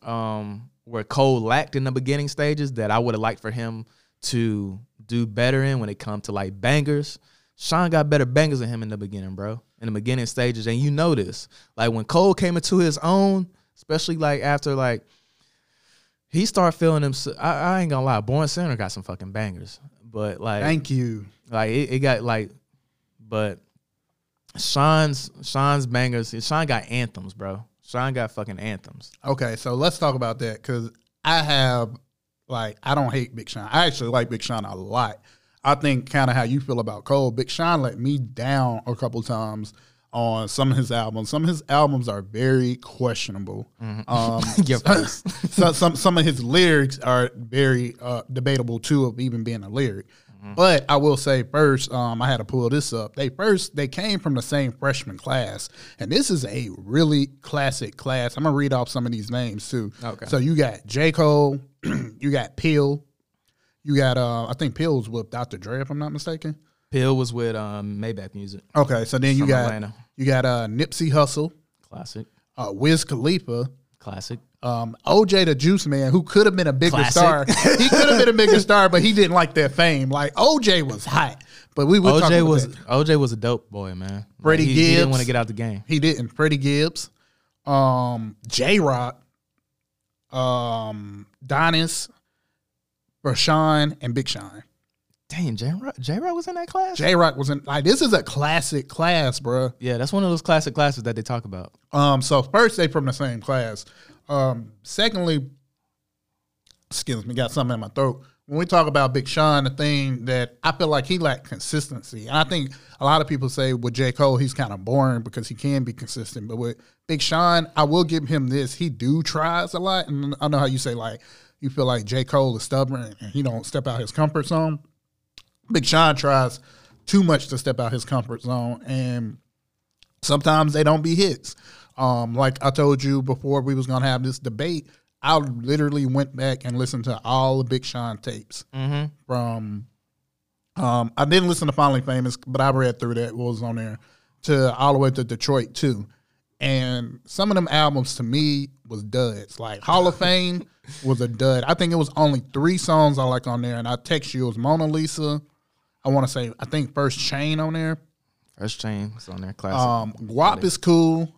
um where Cole lacked in the beginning stages that I would have liked for him to do better in when it come to like bangers. Sean got better bangers than him in the beginning, bro. In the beginning stages, and you know this. Like when Cole came into his own, especially like after like he started feeling him. I, I ain't gonna lie, Born Sinner got some fucking bangers, but like thank you. Like it, it got like, but Sean's Sean's bangers. Sean got anthems, bro. Sean got fucking anthems. Okay, so let's talk about that because I have like I don't hate Big Sean. I actually like Big Sean a lot. I think kind of how you feel about Cole. Big Sean let me down a couple times on some of his albums. Some of his albums are very questionable. Mm-hmm. Um, so, some some of his lyrics are very uh, debatable too of even being a lyric. Mm-hmm. But I will say first, um, I had to pull this up. They first they came from the same freshman class, and this is a really classic class. I'm gonna read off some of these names too. Okay. So you got J Cole, you got Pill, you got uh, I think Pill was with Dr. Dre if I'm not mistaken. Pill was with um, Maybach Music. Okay, so then you From got Atlanta. you got uh, Nipsey Hussle, Classic. uh, Wiz Khalifa, Classic. Um, OJ the Juice Man, who could have been a bigger Classic. star. he could have been a bigger star, but he didn't like that fame. Like OJ was hot, but we would OJ was that. OJ was a dope boy, man. Like, Freddie he, he didn't want to get out the game. He didn't. Freddie Gibbs, um, Jay Rock, um, Donnis, Fashawn, and Big Sean. Dang, Jay Rock, Jay Rock was in that class. Jay Rock was in like this is a classic class, bruh. yeah, that's one of those classic classes that they talk about. Um, so first they from the same class. Um, secondly, excuse me, got something in my throat. When we talk about Big Sean, the thing that I feel like he lacked consistency. And I think a lot of people say with J. Cole, he's kind of boring because he can be consistent. But with Big Sean, I will give him this. He do tries a lot. And I know how you say like you feel like J. Cole is stubborn and he don't step out his comfort zone. Big Sean tries too much to step out his comfort zone. And sometimes they don't be hits. Um, like I told you before we was gonna have this debate, I literally went back and listened to all the Big Sean tapes Mm-hmm. from. Um, I didn't listen to Finally Famous, but I read through that what was on there to all the way to Detroit 2. And some of them albums to me was duds. Like Hall of Fame was a dud. I think it was only three songs I like on there, and I text you it was Mona Lisa. I want to say I think First Chain on there. First chain was on there. Classic. Um, Guap is cool.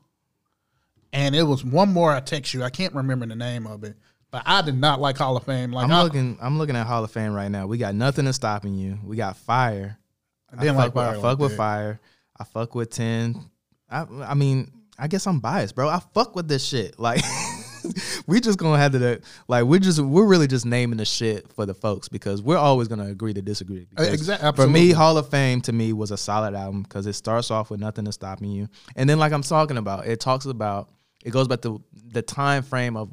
And it was one more I text you. I can't remember the name of it. But I did not like Hall of Fame. Like I'm I, looking. I'm looking at Hall of Fame right now. We got nothing is stopping you. We got fire. I didn't fuck like Fire With, I fuck with fire. I fuck with ten. I. I mean, I guess I'm biased, bro. I fuck with this shit. Like, we just gonna have to like we're just we're really just naming the shit for the folks because we're always gonna agree to disagree. Uh, because exact- For me. Hall of Fame to me was a solid album because it starts off with nothing is stopping you, and then like I'm talking about, it talks about it goes back to the time frame of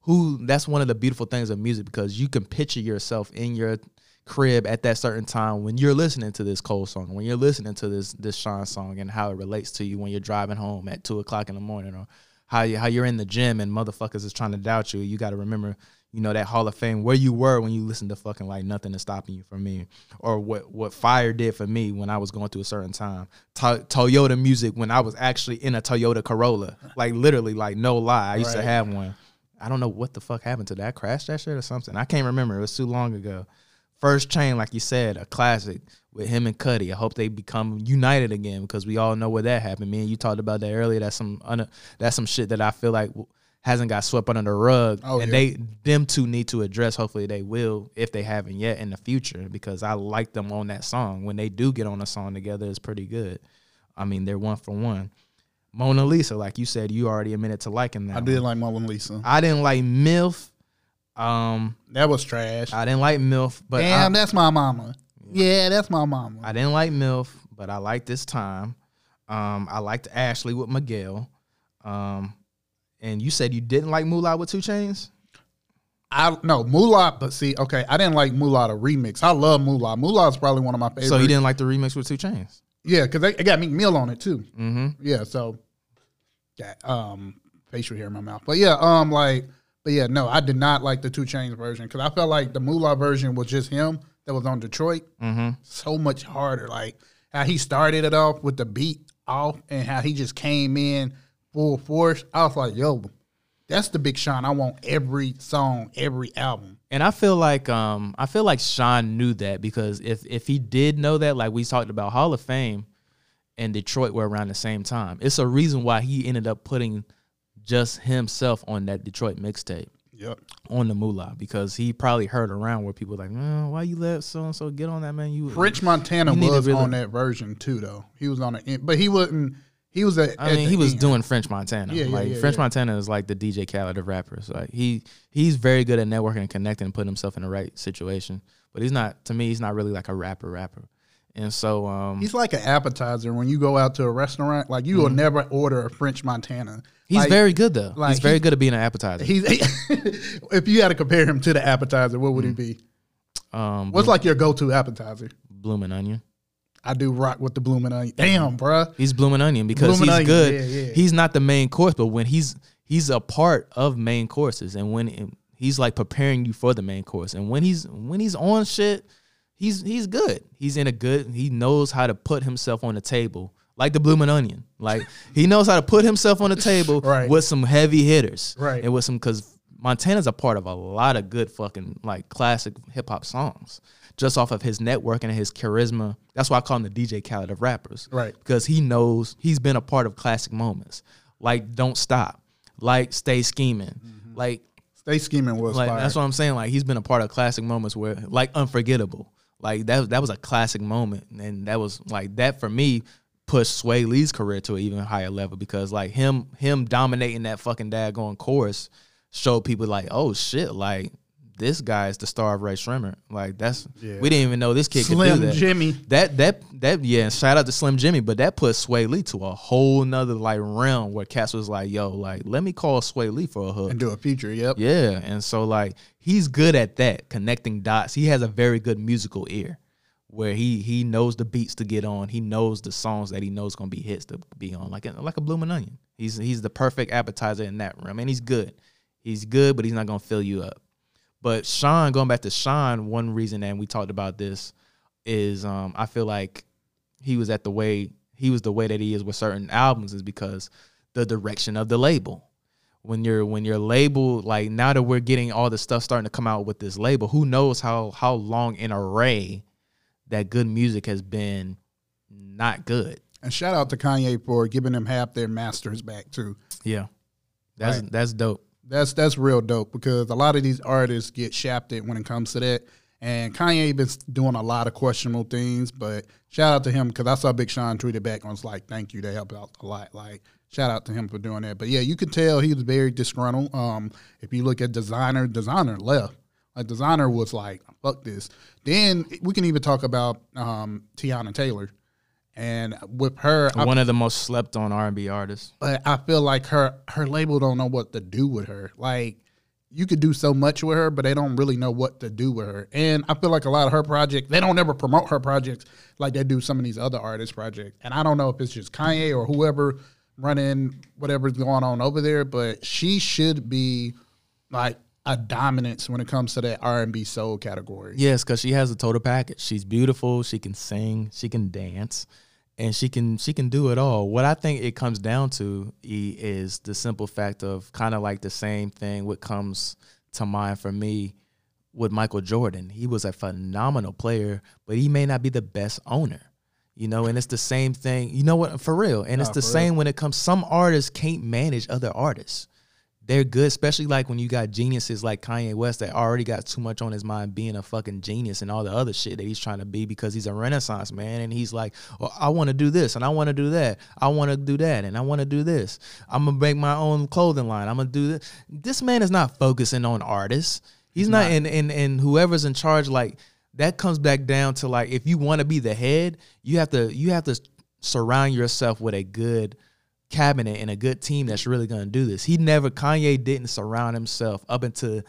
who. That's one of the beautiful things of music because you can picture yourself in your crib at that certain time when you're listening to this Cole song, when you're listening to this this Sean song, and how it relates to you when you're driving home at two o'clock in the morning, or how you how you're in the gym and motherfuckers is trying to doubt you. You got to remember, you know, that Hall of Fame where you were when you listened to fucking like nothing is stopping you from me, or what what Fire did for me when I was going through a certain time. To- Toyota music when I was actually in a Toyota Corolla, like literally, like no lie, I used to have one. I don't know what the fuck happened to that. I crashed that shit or something. I can't remember. It was too long ago. First Chain, like you said, a classic with him and Cudi. I hope they become united again because we all know where that happened. Me and you talked about that earlier. That's some un- that's some shit that I feel like hasn't got swept under the rug, Oh, and yeah. they them two need to address. Hopefully, they will if they haven't yet in the future because I like them on that song. When they do get on a song together, it's pretty good. I mean, they're one for one. Mona Lisa, like you said, you already admitted to liking that. I did like Mona Lisa. I didn't like MILF. Um, That was trash. I didn't like MILF, but Damn, I, that's my mama. Yeah, that's my mama. I didn't like MILF, but I liked this time. Um, I liked Ashley with Miguel. Um, and you said you didn't like Moolah with 2 Chainz. I no Moolah, but see, okay, I didn't like Moolah the remix. I love Moolah. Moolah is probably one of my favorites. So you didn't like the remix with 2 Chainz. Yeah, because it got Meek Mill on it too. Mm-hmm. Yeah, so got um facial hair in my mouth. But yeah, um like but yeah, no, I did not like the 2 Chainz version because I felt like the Moolah version was just him that was on Detroit. Mm-hmm. So much harder. Like how he started it off with the beat off and how he just came in full force. I was like, yo, that's the big Sean. I want every song, every album. And I feel like um I feel like Sean knew that because if if he did know that, like we talked about Hall of Fame and Detroit were around the same time. It's a reason why he ended up putting just himself on that Detroit mixtape. Yep. on the moolah because he probably heard around where people were like, man, why you let so and so get on that man? You French Montana You was really- on that version too, though. He was on it, but he wasn't. He was at. I mean, he was end. doing French Montana. Yeah, yeah, like yeah, French yeah. Montana is like the DJ Khaled of rappers. Like he he's very good at networking and connecting and putting himself in the right situation. But he's not to me, he's not really like a rapper rapper. And so um He's like an appetizer when you go out to a restaurant. Like you will never order a French Montana. Mm-hmm. he's Like, very good though. like he's very he- good at being an appetizer. He's if you had to compare him to the appetizer, what would he be? Um, What's like your go-to appetizer? blooming onion. I do rock with the blooming onion. Damn, bruh. He's blooming onion because Blooming he's onion, good. yeah, yeah. He's not the main course, but when he's he's a part of main courses, and when he's like preparing you for the main course, and when he's when he's on shit, he's he's good. He's in a good. He knows how to put himself on the table, like the blooming onion. Like he knows how to put himself on the table Right. with some heavy hitters, Right. and with some because Montana's a part of a lot of good fucking like classic hip hop songs. Just off of his network and his charisma. That's why I call him the DJ Khaled of rappers Right. because he knows he's been a part of classic moments like don't stop like stay scheming mm-hmm. like Stay scheming was like fire. that's what i'm saying like he's been a part of classic moments where like unforgettable like that that was a classic moment. And that was like that for me pushed Swae Lee's career to an even higher level because like him him dominating that fucking daggone chorus showed people like oh shit like this guy is the star of Rae Sremmurd like that's Yeah. we didn't even know this kid could do that Slim Jxmmi. that that that yeah, shout out to Slim Jxmmi, but that put Swae Lee to a whole nother like realm where Cass was like, yo, like let me call Swae Lee for a hook. and do a feature. Yep. Yeah, and so like he's good at that, connecting dots. He has a very good musical ear where he he knows the beats to get on. He knows the songs that he knows gonna be hits to be on, like a, like a blooming onion. He's he's the perfect appetizer in that realm, and he's good. He's good, but he's not gonna fill you up. But Sean, going back to Sean, one reason, and we talked about this, is um, I feel like he was at the way he was the way that he is with certain albums is because the direction of the label. When you're when your label like now that we're getting all the stuff starting to come out with this label, who knows how how long in array that good music has been not good. And shout out to Kanye for giving them half their masters back too. Yeah, that's Right. that's dope. That's that's real dope because a lot of these artists get shafted when it comes to that. And Kanye been doing a lot of questionable things, but shout out to him because I saw Big Sean tweeted back and was like, "Thank you, they helped out a lot." Like, shout out to him for doing that. But yeah, you could tell he was very disgruntled. Um, if you look at Desiigner, Desiigner left. Like Desiigner was like, "Fuck this." Then we can even talk about um, Teyana Taylor, and with her, I One of the most slept on R and B artists. but I feel like her her label don't know what to do with her. Like you could do so much with her, but they don't really know what to do with her. And I feel like a lot of her projects, they don't ever promote her projects like they do some of these other artists' projects. And I don't know if it's just Kanye or whoever running whatever's going on over there, but she should be like a dominance when it comes to that R and B soul category. Yes, because she has a total package. She's beautiful. She can sing. She can dance, and she can she can do it all. What I think it comes down to E is the simple fact of kind of like the same thing. What comes to mind for me with Michael Jordan, he was a phenomenal player, but he may not be the best owner. You know, and it's the same thing. You know what? For real, and it's the for real. same when it comes. Some artists can't manage other artists they're good, especially like when you got geniuses like Kanye West that already got too much on his mind being a fucking genius and all the other shit that he's trying to be because he's a renaissance man and he's like, well, I want to do this and I want to do that. I want to do that and I want to do this. I'm gonna make my own clothing line. I'm gonna do this. This man is not focusing on artists. He's not, and and and whoever's in charge, like that comes back down to like if you want to be the head, you have to you have to surround yourself with a good cabinet and a good team that's really going to do this. He never Kanye didn't surround himself up until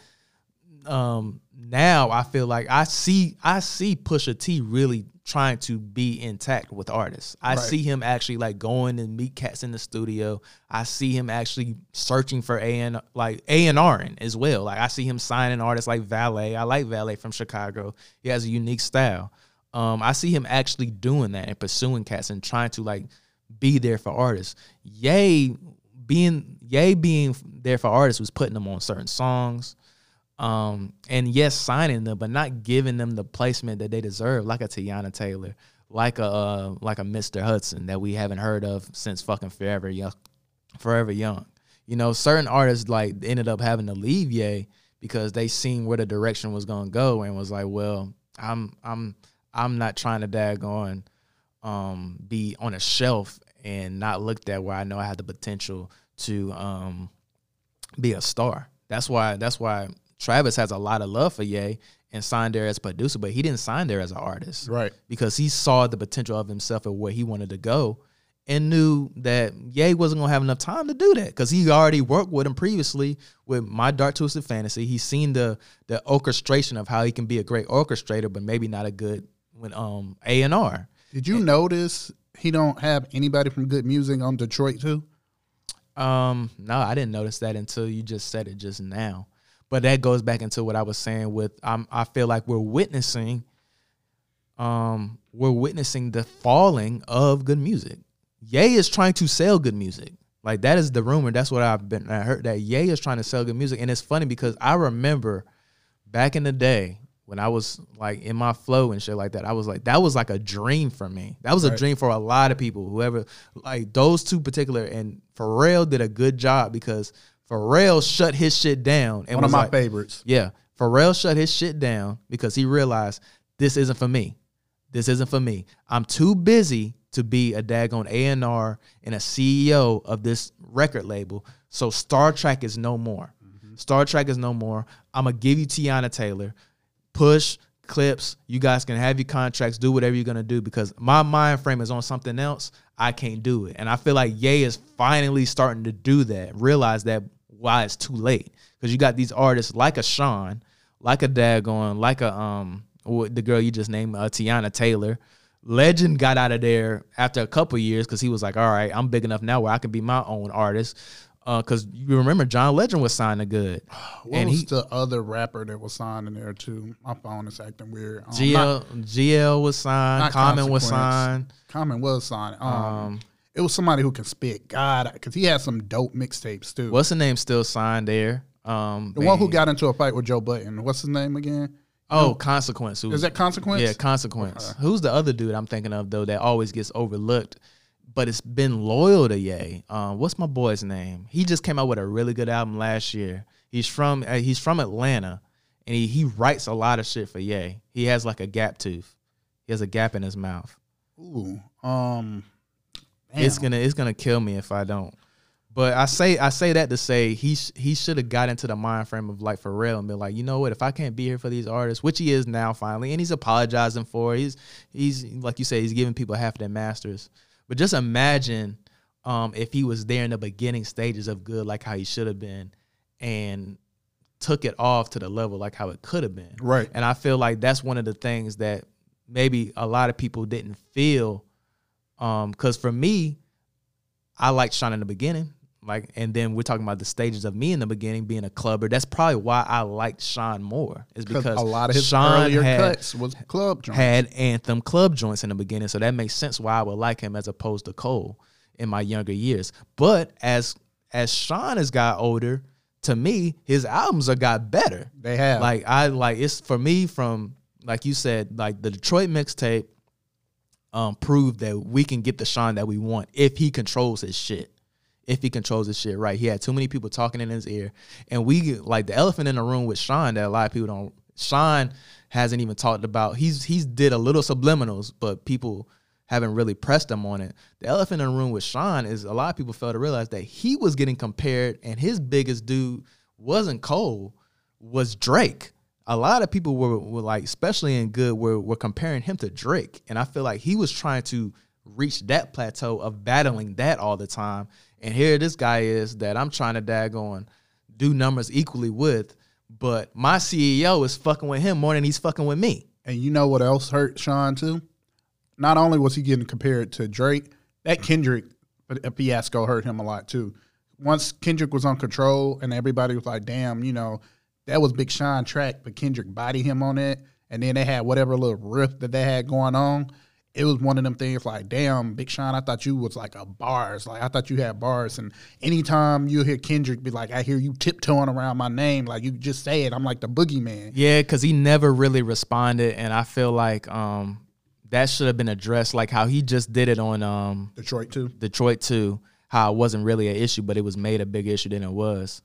um now I feel like I see I see Pusha T really trying to be intact with artists. I Right. see him actually like going and meet cats in the studio. I see him actually searching for A and like A and R in as well. Like I see him signing artists like Valee. I like Valee from Chicago. He has a unique style. Um, I see him actually doing that and pursuing cats and trying to like be there for artists. Ye being Ye being there for artists was putting them on certain songs. Um, and yes, signing them, but not giving them the placement that they deserve, like a Teyana Taylor, like a uh, like a Mr. Hudson that we haven't heard of since fucking Forever Young. Forever Young. You know, certain artists like ended up having to leave Ye because they seen where the direction was gonna go and was like, well, I'm I'm I'm not trying to daggone um be on a shelf and not looked at where I know I have the potential to um be a star. That's why that's why Travis has a lot of love for Ye and signed there as producer, but he didn't sign there as an artist Right. because he saw the potential of himself and where he wanted to go. and knew that Ye wasn't gonna have enough time to do that because he already worked with him previously with My Dark Twisted Fantasy. He's seen the the orchestration of how he can be a great orchestrator, but maybe not a good when um A and R. Did you notice he don't have anybody from Good Music on Detroit 2? Um, no, I didn't notice that until you just said it just now. But that goes back into what I was saying with I feel like we're witnessing um we're witnessing the falling of good music. Ye is trying to sell good music. Like that is the rumor. That's what I've been I heard that Ye is trying to sell good music. And it's funny because I remember back in the day when I was like in my flow and shit like that, I was like, that was like a dream for me. That was a dream for a lot of people. Whoever like those two particular and Pharrell did a good job because Pharrell shut his shit down and One of my like, favorites. yeah, Pharrell shut his shit down because he realized this isn't for me. This isn't for me. I'm too busy to be a daggone A&R and a CEO of this record label. So Star Trak is no more. Mm-hmm. Star Trak is no more. I'm gonna give you Teyana Taylor. Push Clipse. You guys can have your contracts. Do whatever you're gonna do because my mind frame is on something else. I can't do it, and I feel like Ye is finally starting to do that. Realize that why it's too late because you got these artists like a Sean, like a Dagon, like a um the girl you just named uh, Teyana Taylor. Legend got out of there after a couple years because he was like, "All right, I'm big enough now where I can be my own artist." Because you remember John Legend was signed to good, What and was he the other rapper that was signed in there too? My phone is acting weird. Um, not- GL GL was signed, Common was signed. Common was signed. Um, Um, it was somebody who can spit. God, because he had some dope mixtapes too. What's the name still signed there? Um, the one who got into a fight with Joe Budden? What's his name again? oh Consequence. who- Is that Consequence? Yeah, Consequence. Who's the other dude I'm thinking of though that always gets overlooked, but it's been loyal to Ye. Um, what's my boy's name? He just came out with a really good album last year. He's from uh, he's from Atlanta, and he he writes a lot of shit for Ye. He has like a gap tooth. He has a gap in his mouth. Ooh. Um. It's gonna it's gonna kill me if I don't. But I say I say that to say he sh- he should have got into the mind frame of like Pharrell and been like, you know what, if I can't be here for these artists, which he is now finally, and he's apologizing for. it. He's he's like you say, he's giving people half their masters. But just imagine um, if he was there in the beginning stages of good, like how he should have been, and took it off to the level like how it could have been. Right. And I feel like that's one of the things that maybe a lot of people didn't feel. Um, because for me, I liked Sean in the beginning. Like, and then we're talking about the stages of me in the beginning being a clubber. That's probably why I liked Sean more. Is Because a lot of his Sean earlier had, cuts was club joints. had anthem club joints in the beginning, so that makes sense why I would like him as opposed to Cole in my younger years. But as as Sean has got older, to me, his albums have got better. They have. Like I like it's for me from like you said, like the Detroit mixtape um proved that we can get the Sean that we want if he controls his shit. If he controls his shit right. He had too many people talking in his ear. And we like the elephant in the room with Sean that a lot of people don't Sean hasn't even talked about. He's he's did a little subliminals, but people haven't really pressed him on it. The elephant in the room with Sean is a lot of people fail to realize that he was getting compared and his biggest dude wasn't Cole, was Drake. A lot of people were, were like, especially in good, were, were comparing him to Drake. And I feel like he was trying to reach that plateau of battling that all the time. And here this guy is that I'm trying to dag on, do numbers equally with, but my CEO is fucking with him more than he's fucking with me. And you know what else hurt Sean too? Not only was he getting compared to Drake, that Kendrick fiasco hurt him a lot too. Once Kendrick was on control and everybody was like, damn, you know, that was Big Sean track, but Kendrick bodied him on it. And then they had whatever little riff that they had going on. It was one of them things like, damn, Big Sean, I thought you was like a bars. Like I thought you had bars. And anytime you hear Kendrick be like, I hear you tiptoeing around my name, like you just say it, I'm like the boogeyman. Yeah, because he never really responded, and I feel like um that should have been addressed, like how he just did it on um Detroit 2. Detroit 2. How it wasn't really an issue, but it was made a big issue than it was.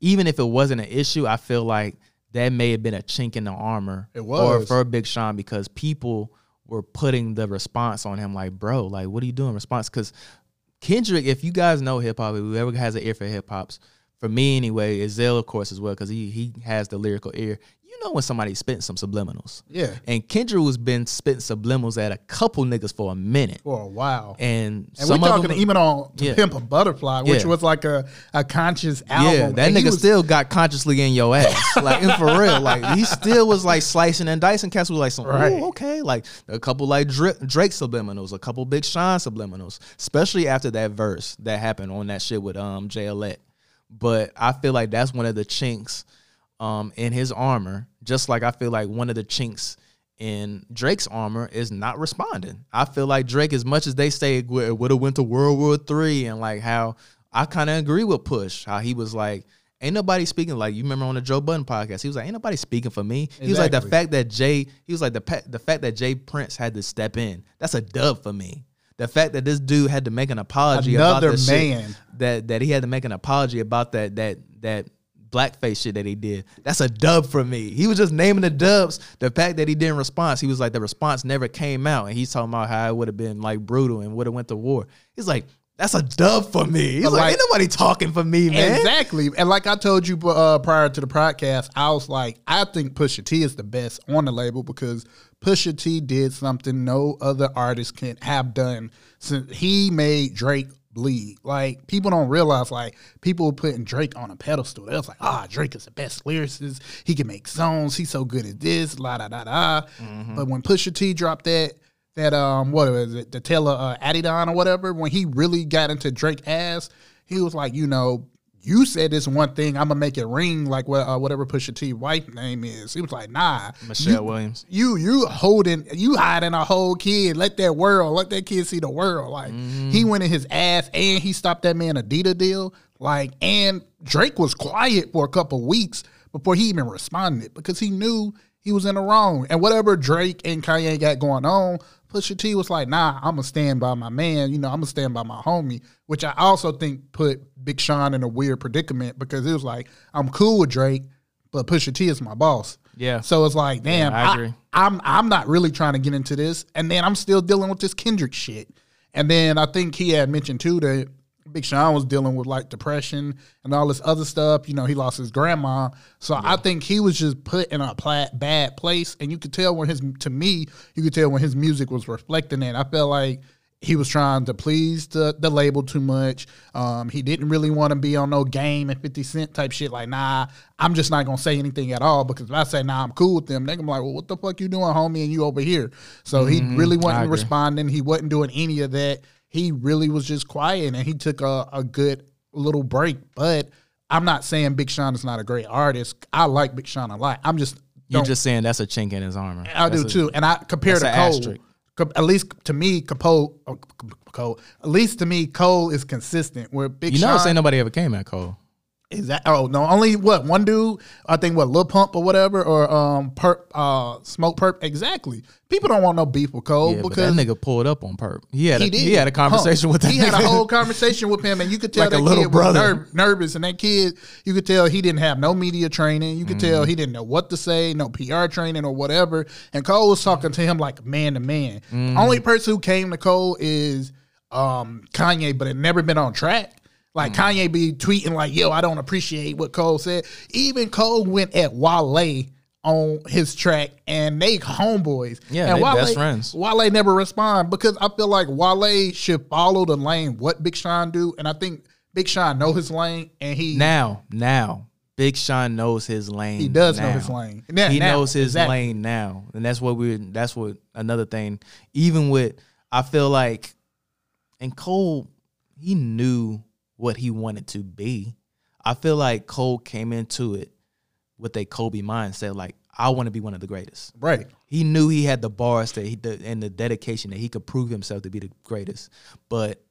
Even if it wasn't an issue, I feel like that may have been a chink in the armor. It or for Big Sean because people were putting the response on him, like, bro, like, what are you doing? Response because Kendrick, if you guys know hip hop, whoever has an ear for hip hops, for me anyway, Ezell of course as well because he he has the lyrical ear. You know when somebody's spitting some subliminals. Yeah. And Kendrick has been spitting subliminals at a couple niggas for a minute. For a while. And, And some we're of talking them, even on To Yeah. Pimp a Butterfly, which Yeah. was like a, a conscious album. yeah, that And nigga was- still got consciously in your ass. like and for real. Like he still was like slicing and dicing cats was like some Right. okay. Like a couple like Drake, subliminals, a couple Big Sean subliminals, especially after that verse that happened on that shit with um JLet. But I feel like that's one of the chinks um in his armor, just like I feel like one of the chinks in Drake's armor is not responding. I feel like Drake, as much as they say it would have went to World War Three, and like how I kind of agree with Push, how he was like, ain't nobody speaking like you remember on the Joe Budden podcast. He was like, ain't nobody speaking for me. He was like the fact that Jay, he was like the the fact that J. Prince had to step in. That's a dub for me. The fact that this dude had to make an apology Another about shit- man. that that he had to make an apology about that that that blackface shit that he did. That's a dub for me. He was just naming the dubs. The fact that he didn't respond, he was like the response never came out, and he's talking about how it would have been like brutal and would have went to war. He's like, that's a dub for me. He's like, like- ain't nobody talking for me, man. Exactly. And like I told you uh, prior to the podcast, I was like, I think Pusha T is the best on the label because Pusha T did something no other artist can have done since he made Drake bleed. Like people don't realize like people were putting Drake on a pedestal. They was like, ah, Drake is the best lyricist. He can make songs. He's so good at this, la da da da. But when Pusha T dropped that that um what was it the Taylor uh, Adidon or whatever when he really got into Drake ass he was like you know you said this one thing I'm gonna make it ring like what uh, whatever Pusha T wife name is. He was like nah Michelle you, Williams. you you holding you hiding a whole kid. Let that world let that kid see the world. Like he went in his ass and he stopped that man Adidas deal. Like and Drake was quiet for a couple weeks before he even responded because he knew he was in the wrong. And whatever Drake and Kanye got going on Pusha T was like nah I'm gonna stand by my man you know I'm gonna stand by my homie which I also think put Big Sean in a weird predicament because it was like I'm cool with Drake but Pusha T is my boss Yeah. so it's like, damn, I I agree. I'm I'm not really trying to get into this, and then I'm still dealing with this Kendrick shit. And then I think he had mentioned too that Big Sean was dealing with like depression and all this other stuff. You know, he lost his grandma, so I think he was just put in a pla- bad place. And you could tell when his to me, you could tell when his music was reflecting that. I felt like he was trying to please the, the label too much. Um, he didn't really want to be on no game and 50 Cent type shit. Like, nah, I'm just not going to say anything at all because if I say, nah, I'm cool with them, they're going to be like, well, what the fuck you doing, homie, and you over here? So he really wasn't responding. He wasn't doing any of that. He really was just quiet and he took a, a good little break. But I'm not saying Big Sean is not a great artist. I like Big Sean a lot. I'm just, You're just saying that's a chink in his armor. I do a- too, and I compare to Cole. Co- At least to me, Cole, oh, Cole. At least to me, Cole is consistent. Where Big You know, Sean ain't nobody ever came at Cole. Is that. Oh no, only what one dude. I think what Lil Pump or whatever, or um, Perp, uh, Smoke Perp. Exactly. People don't want no beef with Cole Yeah, because that nigga pulled up on perp. He had a, he did. he had a conversation Huh. with that He nigga. had a whole conversation with him, and you could tell Like a that kid brother. was ner- nervous. And that kid, you could tell he didn't have no media training. You could Mm-hmm. tell he didn't know what to say, no PR training or whatever. And Cole was talking to him like man to man. Mm-hmm. Only person who came to Cole is um, Kanye, but it never been on track. Mm. Like Kanye be tweeting like, "Yo, I don't appreciate what Cole said." Even Cole went at Wale on his track, and they homeboys. Yeah, and Wale, best friends. Wale never respond because I feel like Wale should follow the lane what Big Sean do, and I think Big Sean know his lane, and he Now, now, Big Sean knows his lane. He does know his lane. He now, knows his exactly. lane now, and that's what we're. That's what another thing. Even with, I feel like, and Cole, he knew what he wanted to be. I feel like Cole came into it with a Kobe mindset, like I want to be one of the greatest. right. He knew he had the bars that he the, and the dedication that he could prove himself to be the greatest. But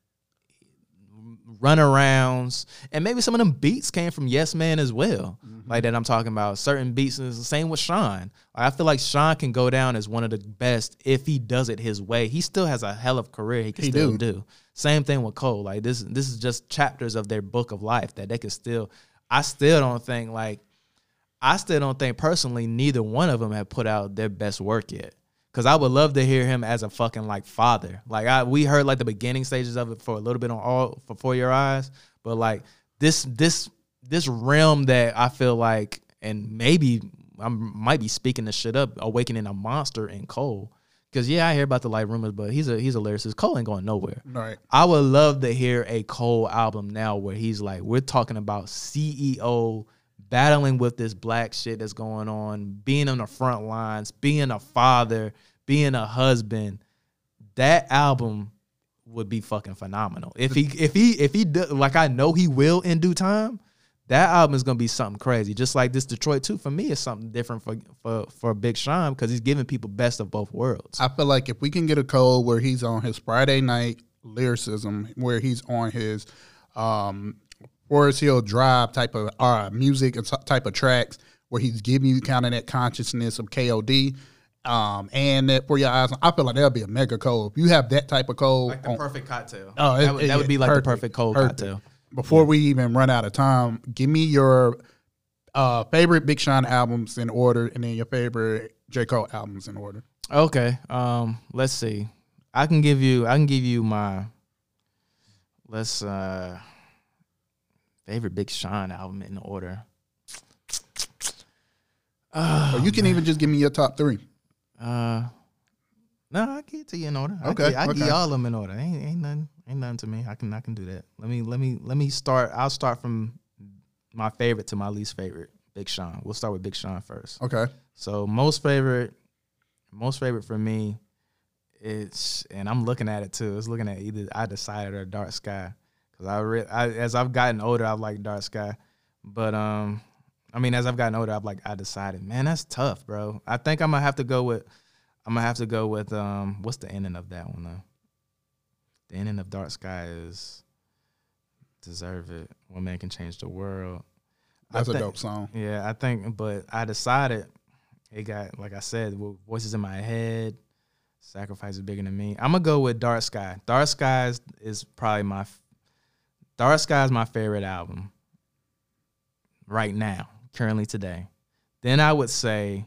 runarounds and maybe some of them beats came from Yes Man as well. Mm-hmm. Like that I'm talking about. Certain beats is the same with Sean. I feel like Sean can go down as one of the best if he does it his way. He still has a hell of a career he can He still do. do. Same thing with Cole. Like this this is just chapters of their book of life that they could still I still don't think like I still don't think personally neither one of them have put out their best work yet. Cause I would love to hear him as a fucking like father. Like I we heard like the beginning stages of it for a little bit on all for For Your Eyes, but like this this this realm that I feel like, and maybe I might be speaking this shit up, awakening a monster in Cole. Because yeah, I hear about the light rumors, but he's a he's a lyricist. Cole ain't going nowhere. Right. I would love to hear a Cole album now where he's like, we're talking about CEO battling with this black shit that's going on, being on the front lines, being a father, being a husband. That album would be fucking phenomenal. If he if he if he do, like I know he will in due time, that album is gonna be something crazy. Just like this Detroit 2 for me is something different for for for Big Sean because he's giving people best of both worlds. I feel like if we can get a Cole where he's on his Friday night lyricism, where he's on his um, Forest Hill Drive type of uh, music and type of tracks, where he's giving you kind of that consciousness of KOD. Um, and that for your eyes, I feel like that'll be a mega Cole. If you have that type of Cole, like the on- perfect cocktail. Oh, it- that, would, that would be like perfect, the perfect cold perfect. cocktail. Before we even run out of time, give me your uh, favorite Big Sean albums in order, and then your favorite J Cole albums in order. Okay. Um, let's see. I can give you I can give you my let's uh favorite Big Sean album in order. or you can even just give me your top three. Uh no, I get to you in order. Okay, I get, I okay. get all of them in order. Ain't ain't nothing ain't nothing to me. I can I can do that. Let me let me let me start. I'll start from my favorite to my least favorite. Big Sean. We'll start with Big Sean first. Okay. So most favorite, most favorite for me, it's and I'm looking at it too. It's looking at either I decided or Dark Sky because I, re- I as I've gotten older, I've liked Dark Sky, but um, I mean as I've gotten older, I've like I decided, man, that's tough, bro. I think I'm gonna have to go with, I'm gonna have to go with um, what's the ending of that one though? The ending of Dark Sky is deserve it. One man can change the world. That's a dope song. yeah, I think, but I decided it got like I said, voices in my head. Sacrifice is bigger than me. I'm gonna go with Dark Sky. Dark Skies is probably my Dark Sky is my favorite album right now, currently today. Then I would say,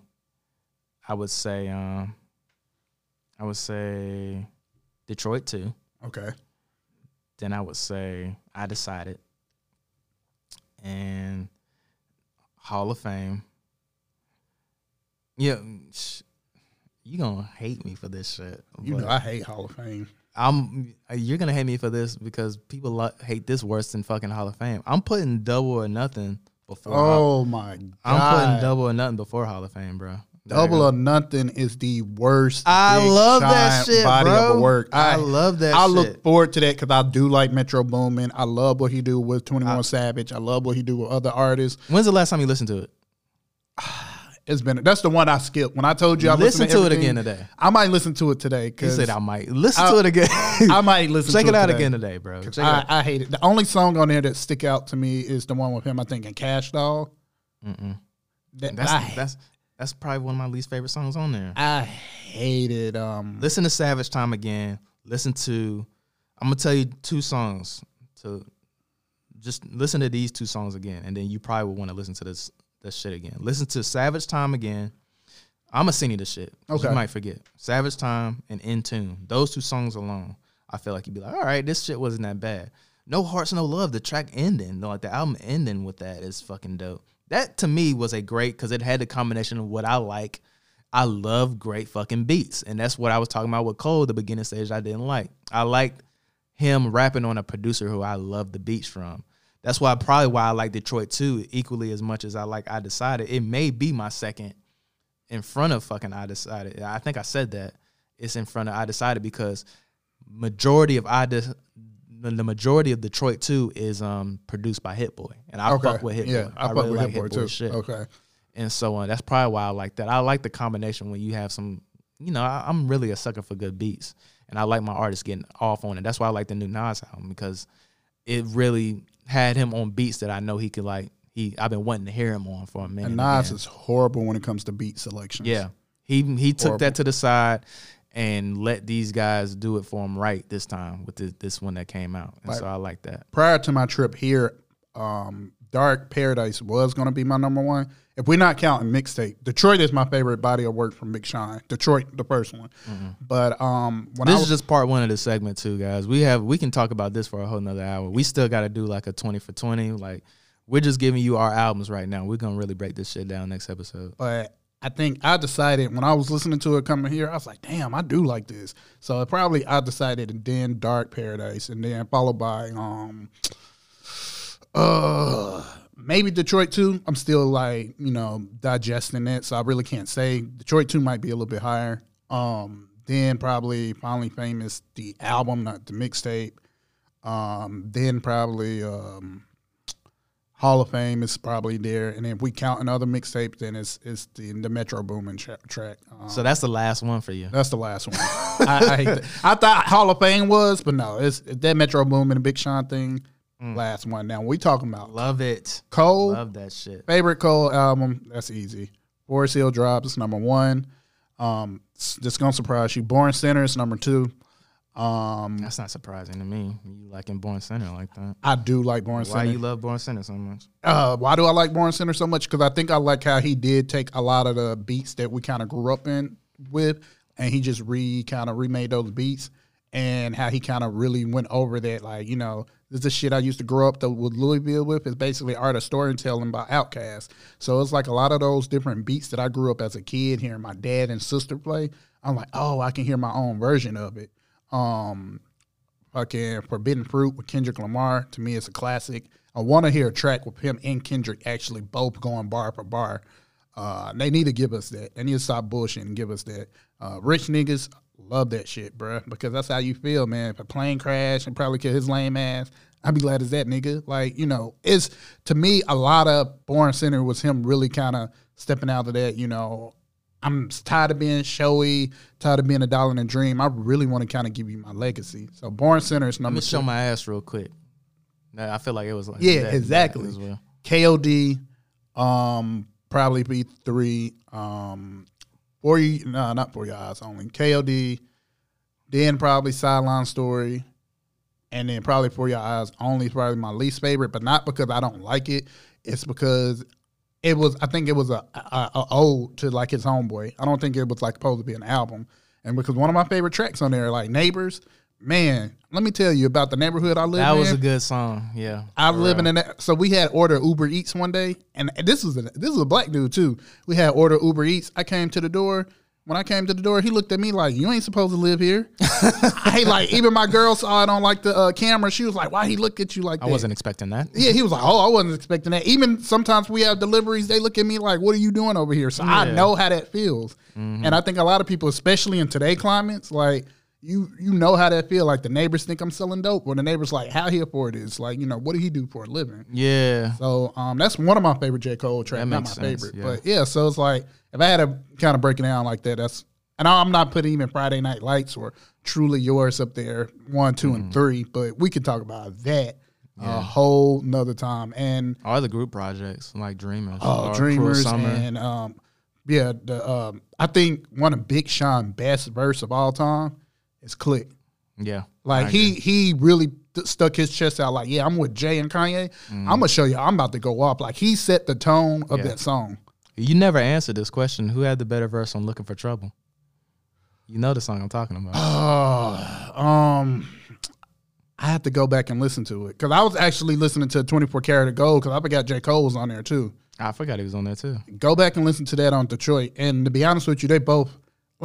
I would say, um, I would say Detroit 2. Okay. Then I would say I decided, and Hall of Fame. Yeah, sh- you gonna hate me for this shit. You know I hate Hall of Fame. I'm. You're gonna hate me for this because people lo- hate this worse than fucking Hall of Fame. I'm putting double or nothing before. Hall- Oh my god. I'm putting double or nothing before Hall of Fame, bro. Double or nothing is the worst. I love that shit, body bro. of work. I love that I shit. look forward to that because I do like Metro Boomin. I love what he do with Twenty One Savage. I love what he do with other artists. When's the last time you listened to it? It's been that's the one I skipped. When I told you I Listen listened to it again today. I might listen to it today You because said I might listen I- to it again. I might listen. Check to it out today. again today, bro. It I. I hate it. The only song on there that stick out to me is the one with him. I think in Kash Doll. Mm-mm. That, That's I, that's that's probably one of my least favorite songs on there. I hated. Um, Listen to Savage Time again. Listen to I'm gonna tell you two songs to just listen to these two songs again, and then you probably will want to listen to this this shit again. Listen to Savage Time again. I'm gonna send you the shit. Okay. You might forget. Savage Time and In Tune. Those two songs alone, I feel like you'd be like, all right, this shit wasn't that bad. No Hearts, No Love. The track ending, like the album ending with that is fucking dope. That to me was a great because it had the combination of what I like. I love great fucking beats, and that's what I was talking about with Cole. The beginning stage I didn't like. I liked him rapping on a producer who I love the beats from. That's why probably why I like Detroit 2, equally as much as I like I Decided. It may be my second in front of fucking I Decided. I think I said that. It's in front of I Decided because majority of I De- the the majority of Detroit 2 is um produced by Hit Boy. And I okay. fuck with Hit yeah, Boy. I, fuck really with like Hit Boy Hit too. Shit Okay. and so on. That's probably why I like that. I like the combination when you have some, you know, I, I'm really a sucker for good beats, and I like my artists getting off on it. That's why I like the new Nas album because it really had him on beats that I know he could like. He I've been wanting to hear him on for a minute. And Nas again. is horrible when it comes to beat selection. yeah, he he took Horrible. that to the side and let these guys do it for him right this time with this, this one that came out, and so I like that. Prior to my trip here, um, Dark Paradise was going to be my number one. If we're not counting mixtape, Detroit is my favorite body of work from Big Sean. Detroit, the first one. But um, when This was is just part one of the segment too, guys. We have we can talk about this for a whole nother hour. We still got to do like a twenty for twenty. Like We're just giving you our albums right now. We're gonna really break this shit down next episode. But I think I decided when I was listening to it coming here, I was like, damn, I do like this. So probably I decided and then Dark Paradise and then followed by um uh maybe Detroit 2. I'm still like, you know, digesting it, so I really can't say. Detroit 2 might be a little bit higher. Um then probably Finally Famous, the album, not the mixtape. Um, then probably um Hall of Fame is probably there, and if we count another mixtape, then it's it's the the Metro Boomin tra- track. Um, So that's the last one for you. that's the last one. I, I, hate that. I thought Hall of Fame was, but no, it's that Metro Boomin and Big Sean thing. Last one. Now we talking about Love it. Cole Love that shit. favorite Cole album. That's easy. Forest Hill Drops number one. Um, this gonna surprise you. Born Sinner is number two. Um, That's not surprising to me. You liking Born Sinner like that. I do like Born Sinner. Why you love Born Sinner so much? Uh, why do I like Born Sinner so much? Because I think I like how he did take a lot of the beats that we kind of grew up in with, and he just re kind of remade those beats, and how he kind of really went over that. Like, you know, this is the shit I used to grow up to, with Louisville with. Is basically art of storytelling by Outkast. So it's like a lot of those different beats that I grew up as a kid hearing my dad and sister play. I'm like, oh, I can hear my own version of it. Um, fucking Forbidden Fruit with Kendrick Lamar. To me, it's a classic. I want to hear a track with him and Kendrick actually both going bar for bar. Uh, they need to give us that. They need to stop bullshitting and give us that. Uh, rich niggas love that shit, bruh, because that's how you feel, man. If a plane crash and probably kill his lame ass, I'd be glad as that nigga. Like, you know, it's to me a lot of Born Sinner was him really kind of stepping out of that, you know, I'm tired of being showy, tired of being a dollar in a dream. I really want to kind of give you my legacy. So Born Sinner is number. Let me show two. my ass real quick. Nah, I feel like it was like Yeah, that- that exactly. as well. KOD, um, probably be three. Um, for you, no, not for your eyes only. KOD, then probably sideline story, and then probably for your eyes only. is Probably my least favorite, but not because I don't like it. It's because it was. I think it was a, a, a ode to like his homeboy. I don't think it was like supposed to be an album. And because one of my favorite tracks on there, like Neighbors, man, let me tell you about the neighborhood I live That in. That was a good song. Yeah. I live in that. So we had order Uber Eats one day, and this was a, this was a black dude too. We had order Uber Eats. I came to the door. When I came to the door, he looked at me like, "You ain't supposed to live here." I like even my girl saw it on like the uh, camera. She was like, "Why he look at you like I that?" wasn't expecting that. Yeah, he was like, "Oh, I wasn't expecting that." Even sometimes we have deliveries, they look at me like, "What are you doing over here?" So I know how that feels, and I think a lot of people, especially in today climates, like you, you know how that feel. Like the neighbors think I'm selling dope, or the neighbors like, "How he afford this?" Like, you know, what do he do for a living? Yeah. So um, that's one of my favorite J Cole tracks. Not my sense, favorite, yeah. but yeah. So it's like if I had to kind of break it down like that, that's and I'm not putting even Friday Night Lights or Truly Yours up there one, 2 Mm-hmm. and three, but we could talk about that a whole nother time. And All the group projects like Dreamers. uh, Dreamers and um, yeah, the um, I think one of Big Sean best verse of all time is Clique. yeah. Like he he really th- stuck his chest out. Like yeah, I'm with Jay and Kanye. I'm gonna show you. I'm about to go up. Like he set the tone of. Yeah. that song. You never answered this question. Who had the better verse on Looking for Trouble? You know the song I'm talking about. Oh, um, I have to go back and listen to it because I was actually listening to 24 Karat of Gold because I forgot J Cole was on there too. I forgot he was on there too. Go back and listen to that on Detroit. And to be honest with you, they both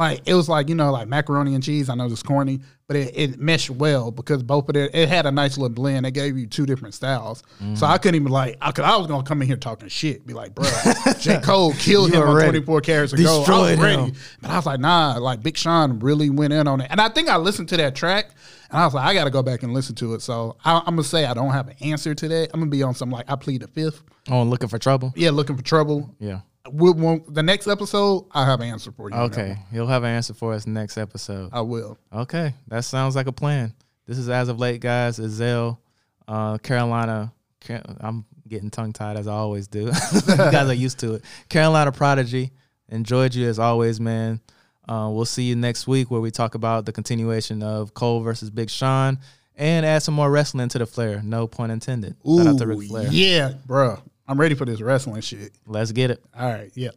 like it was like you know like macaroni and cheese. I know it's corny, but it, it meshed well because both of it it had a nice little blend. They gave you two different styles, so mm. I couldn't even like I could I was gonna come in here talking shit, be like, bro, J Cole killed him on 24 carats of gold. I was ready, him. but I was like, nah, like Big Sean really went in on it, and I think I listened to that track. And I was like, I got to go back and listen to it. So I, I'm gonna say I don't have an answer to that. I'm gonna be on some like I plead the fifth. Oh, on Looking for Trouble? Yeah, looking for trouble Yeah. We won't, the next episode, I'll have an answer for you. Okay. He'll have an answer for us next episode. I will. Okay, that sounds like a plan. This is as of late, guys. Ezell, uh, Carolina. I'm getting tongue tied as I always do. you guys are used to it. Carolina Prodigy. Enjoyed you as always, man. Uh, we'll see you next week where we talk about the continuation of Cole versus Big Sean and add some more wrestling to the flair. No pun intended. Shout out to Ric Flair. yeah, bro. I'm ready for this wrestling shit. Let's get it. All right, yeah.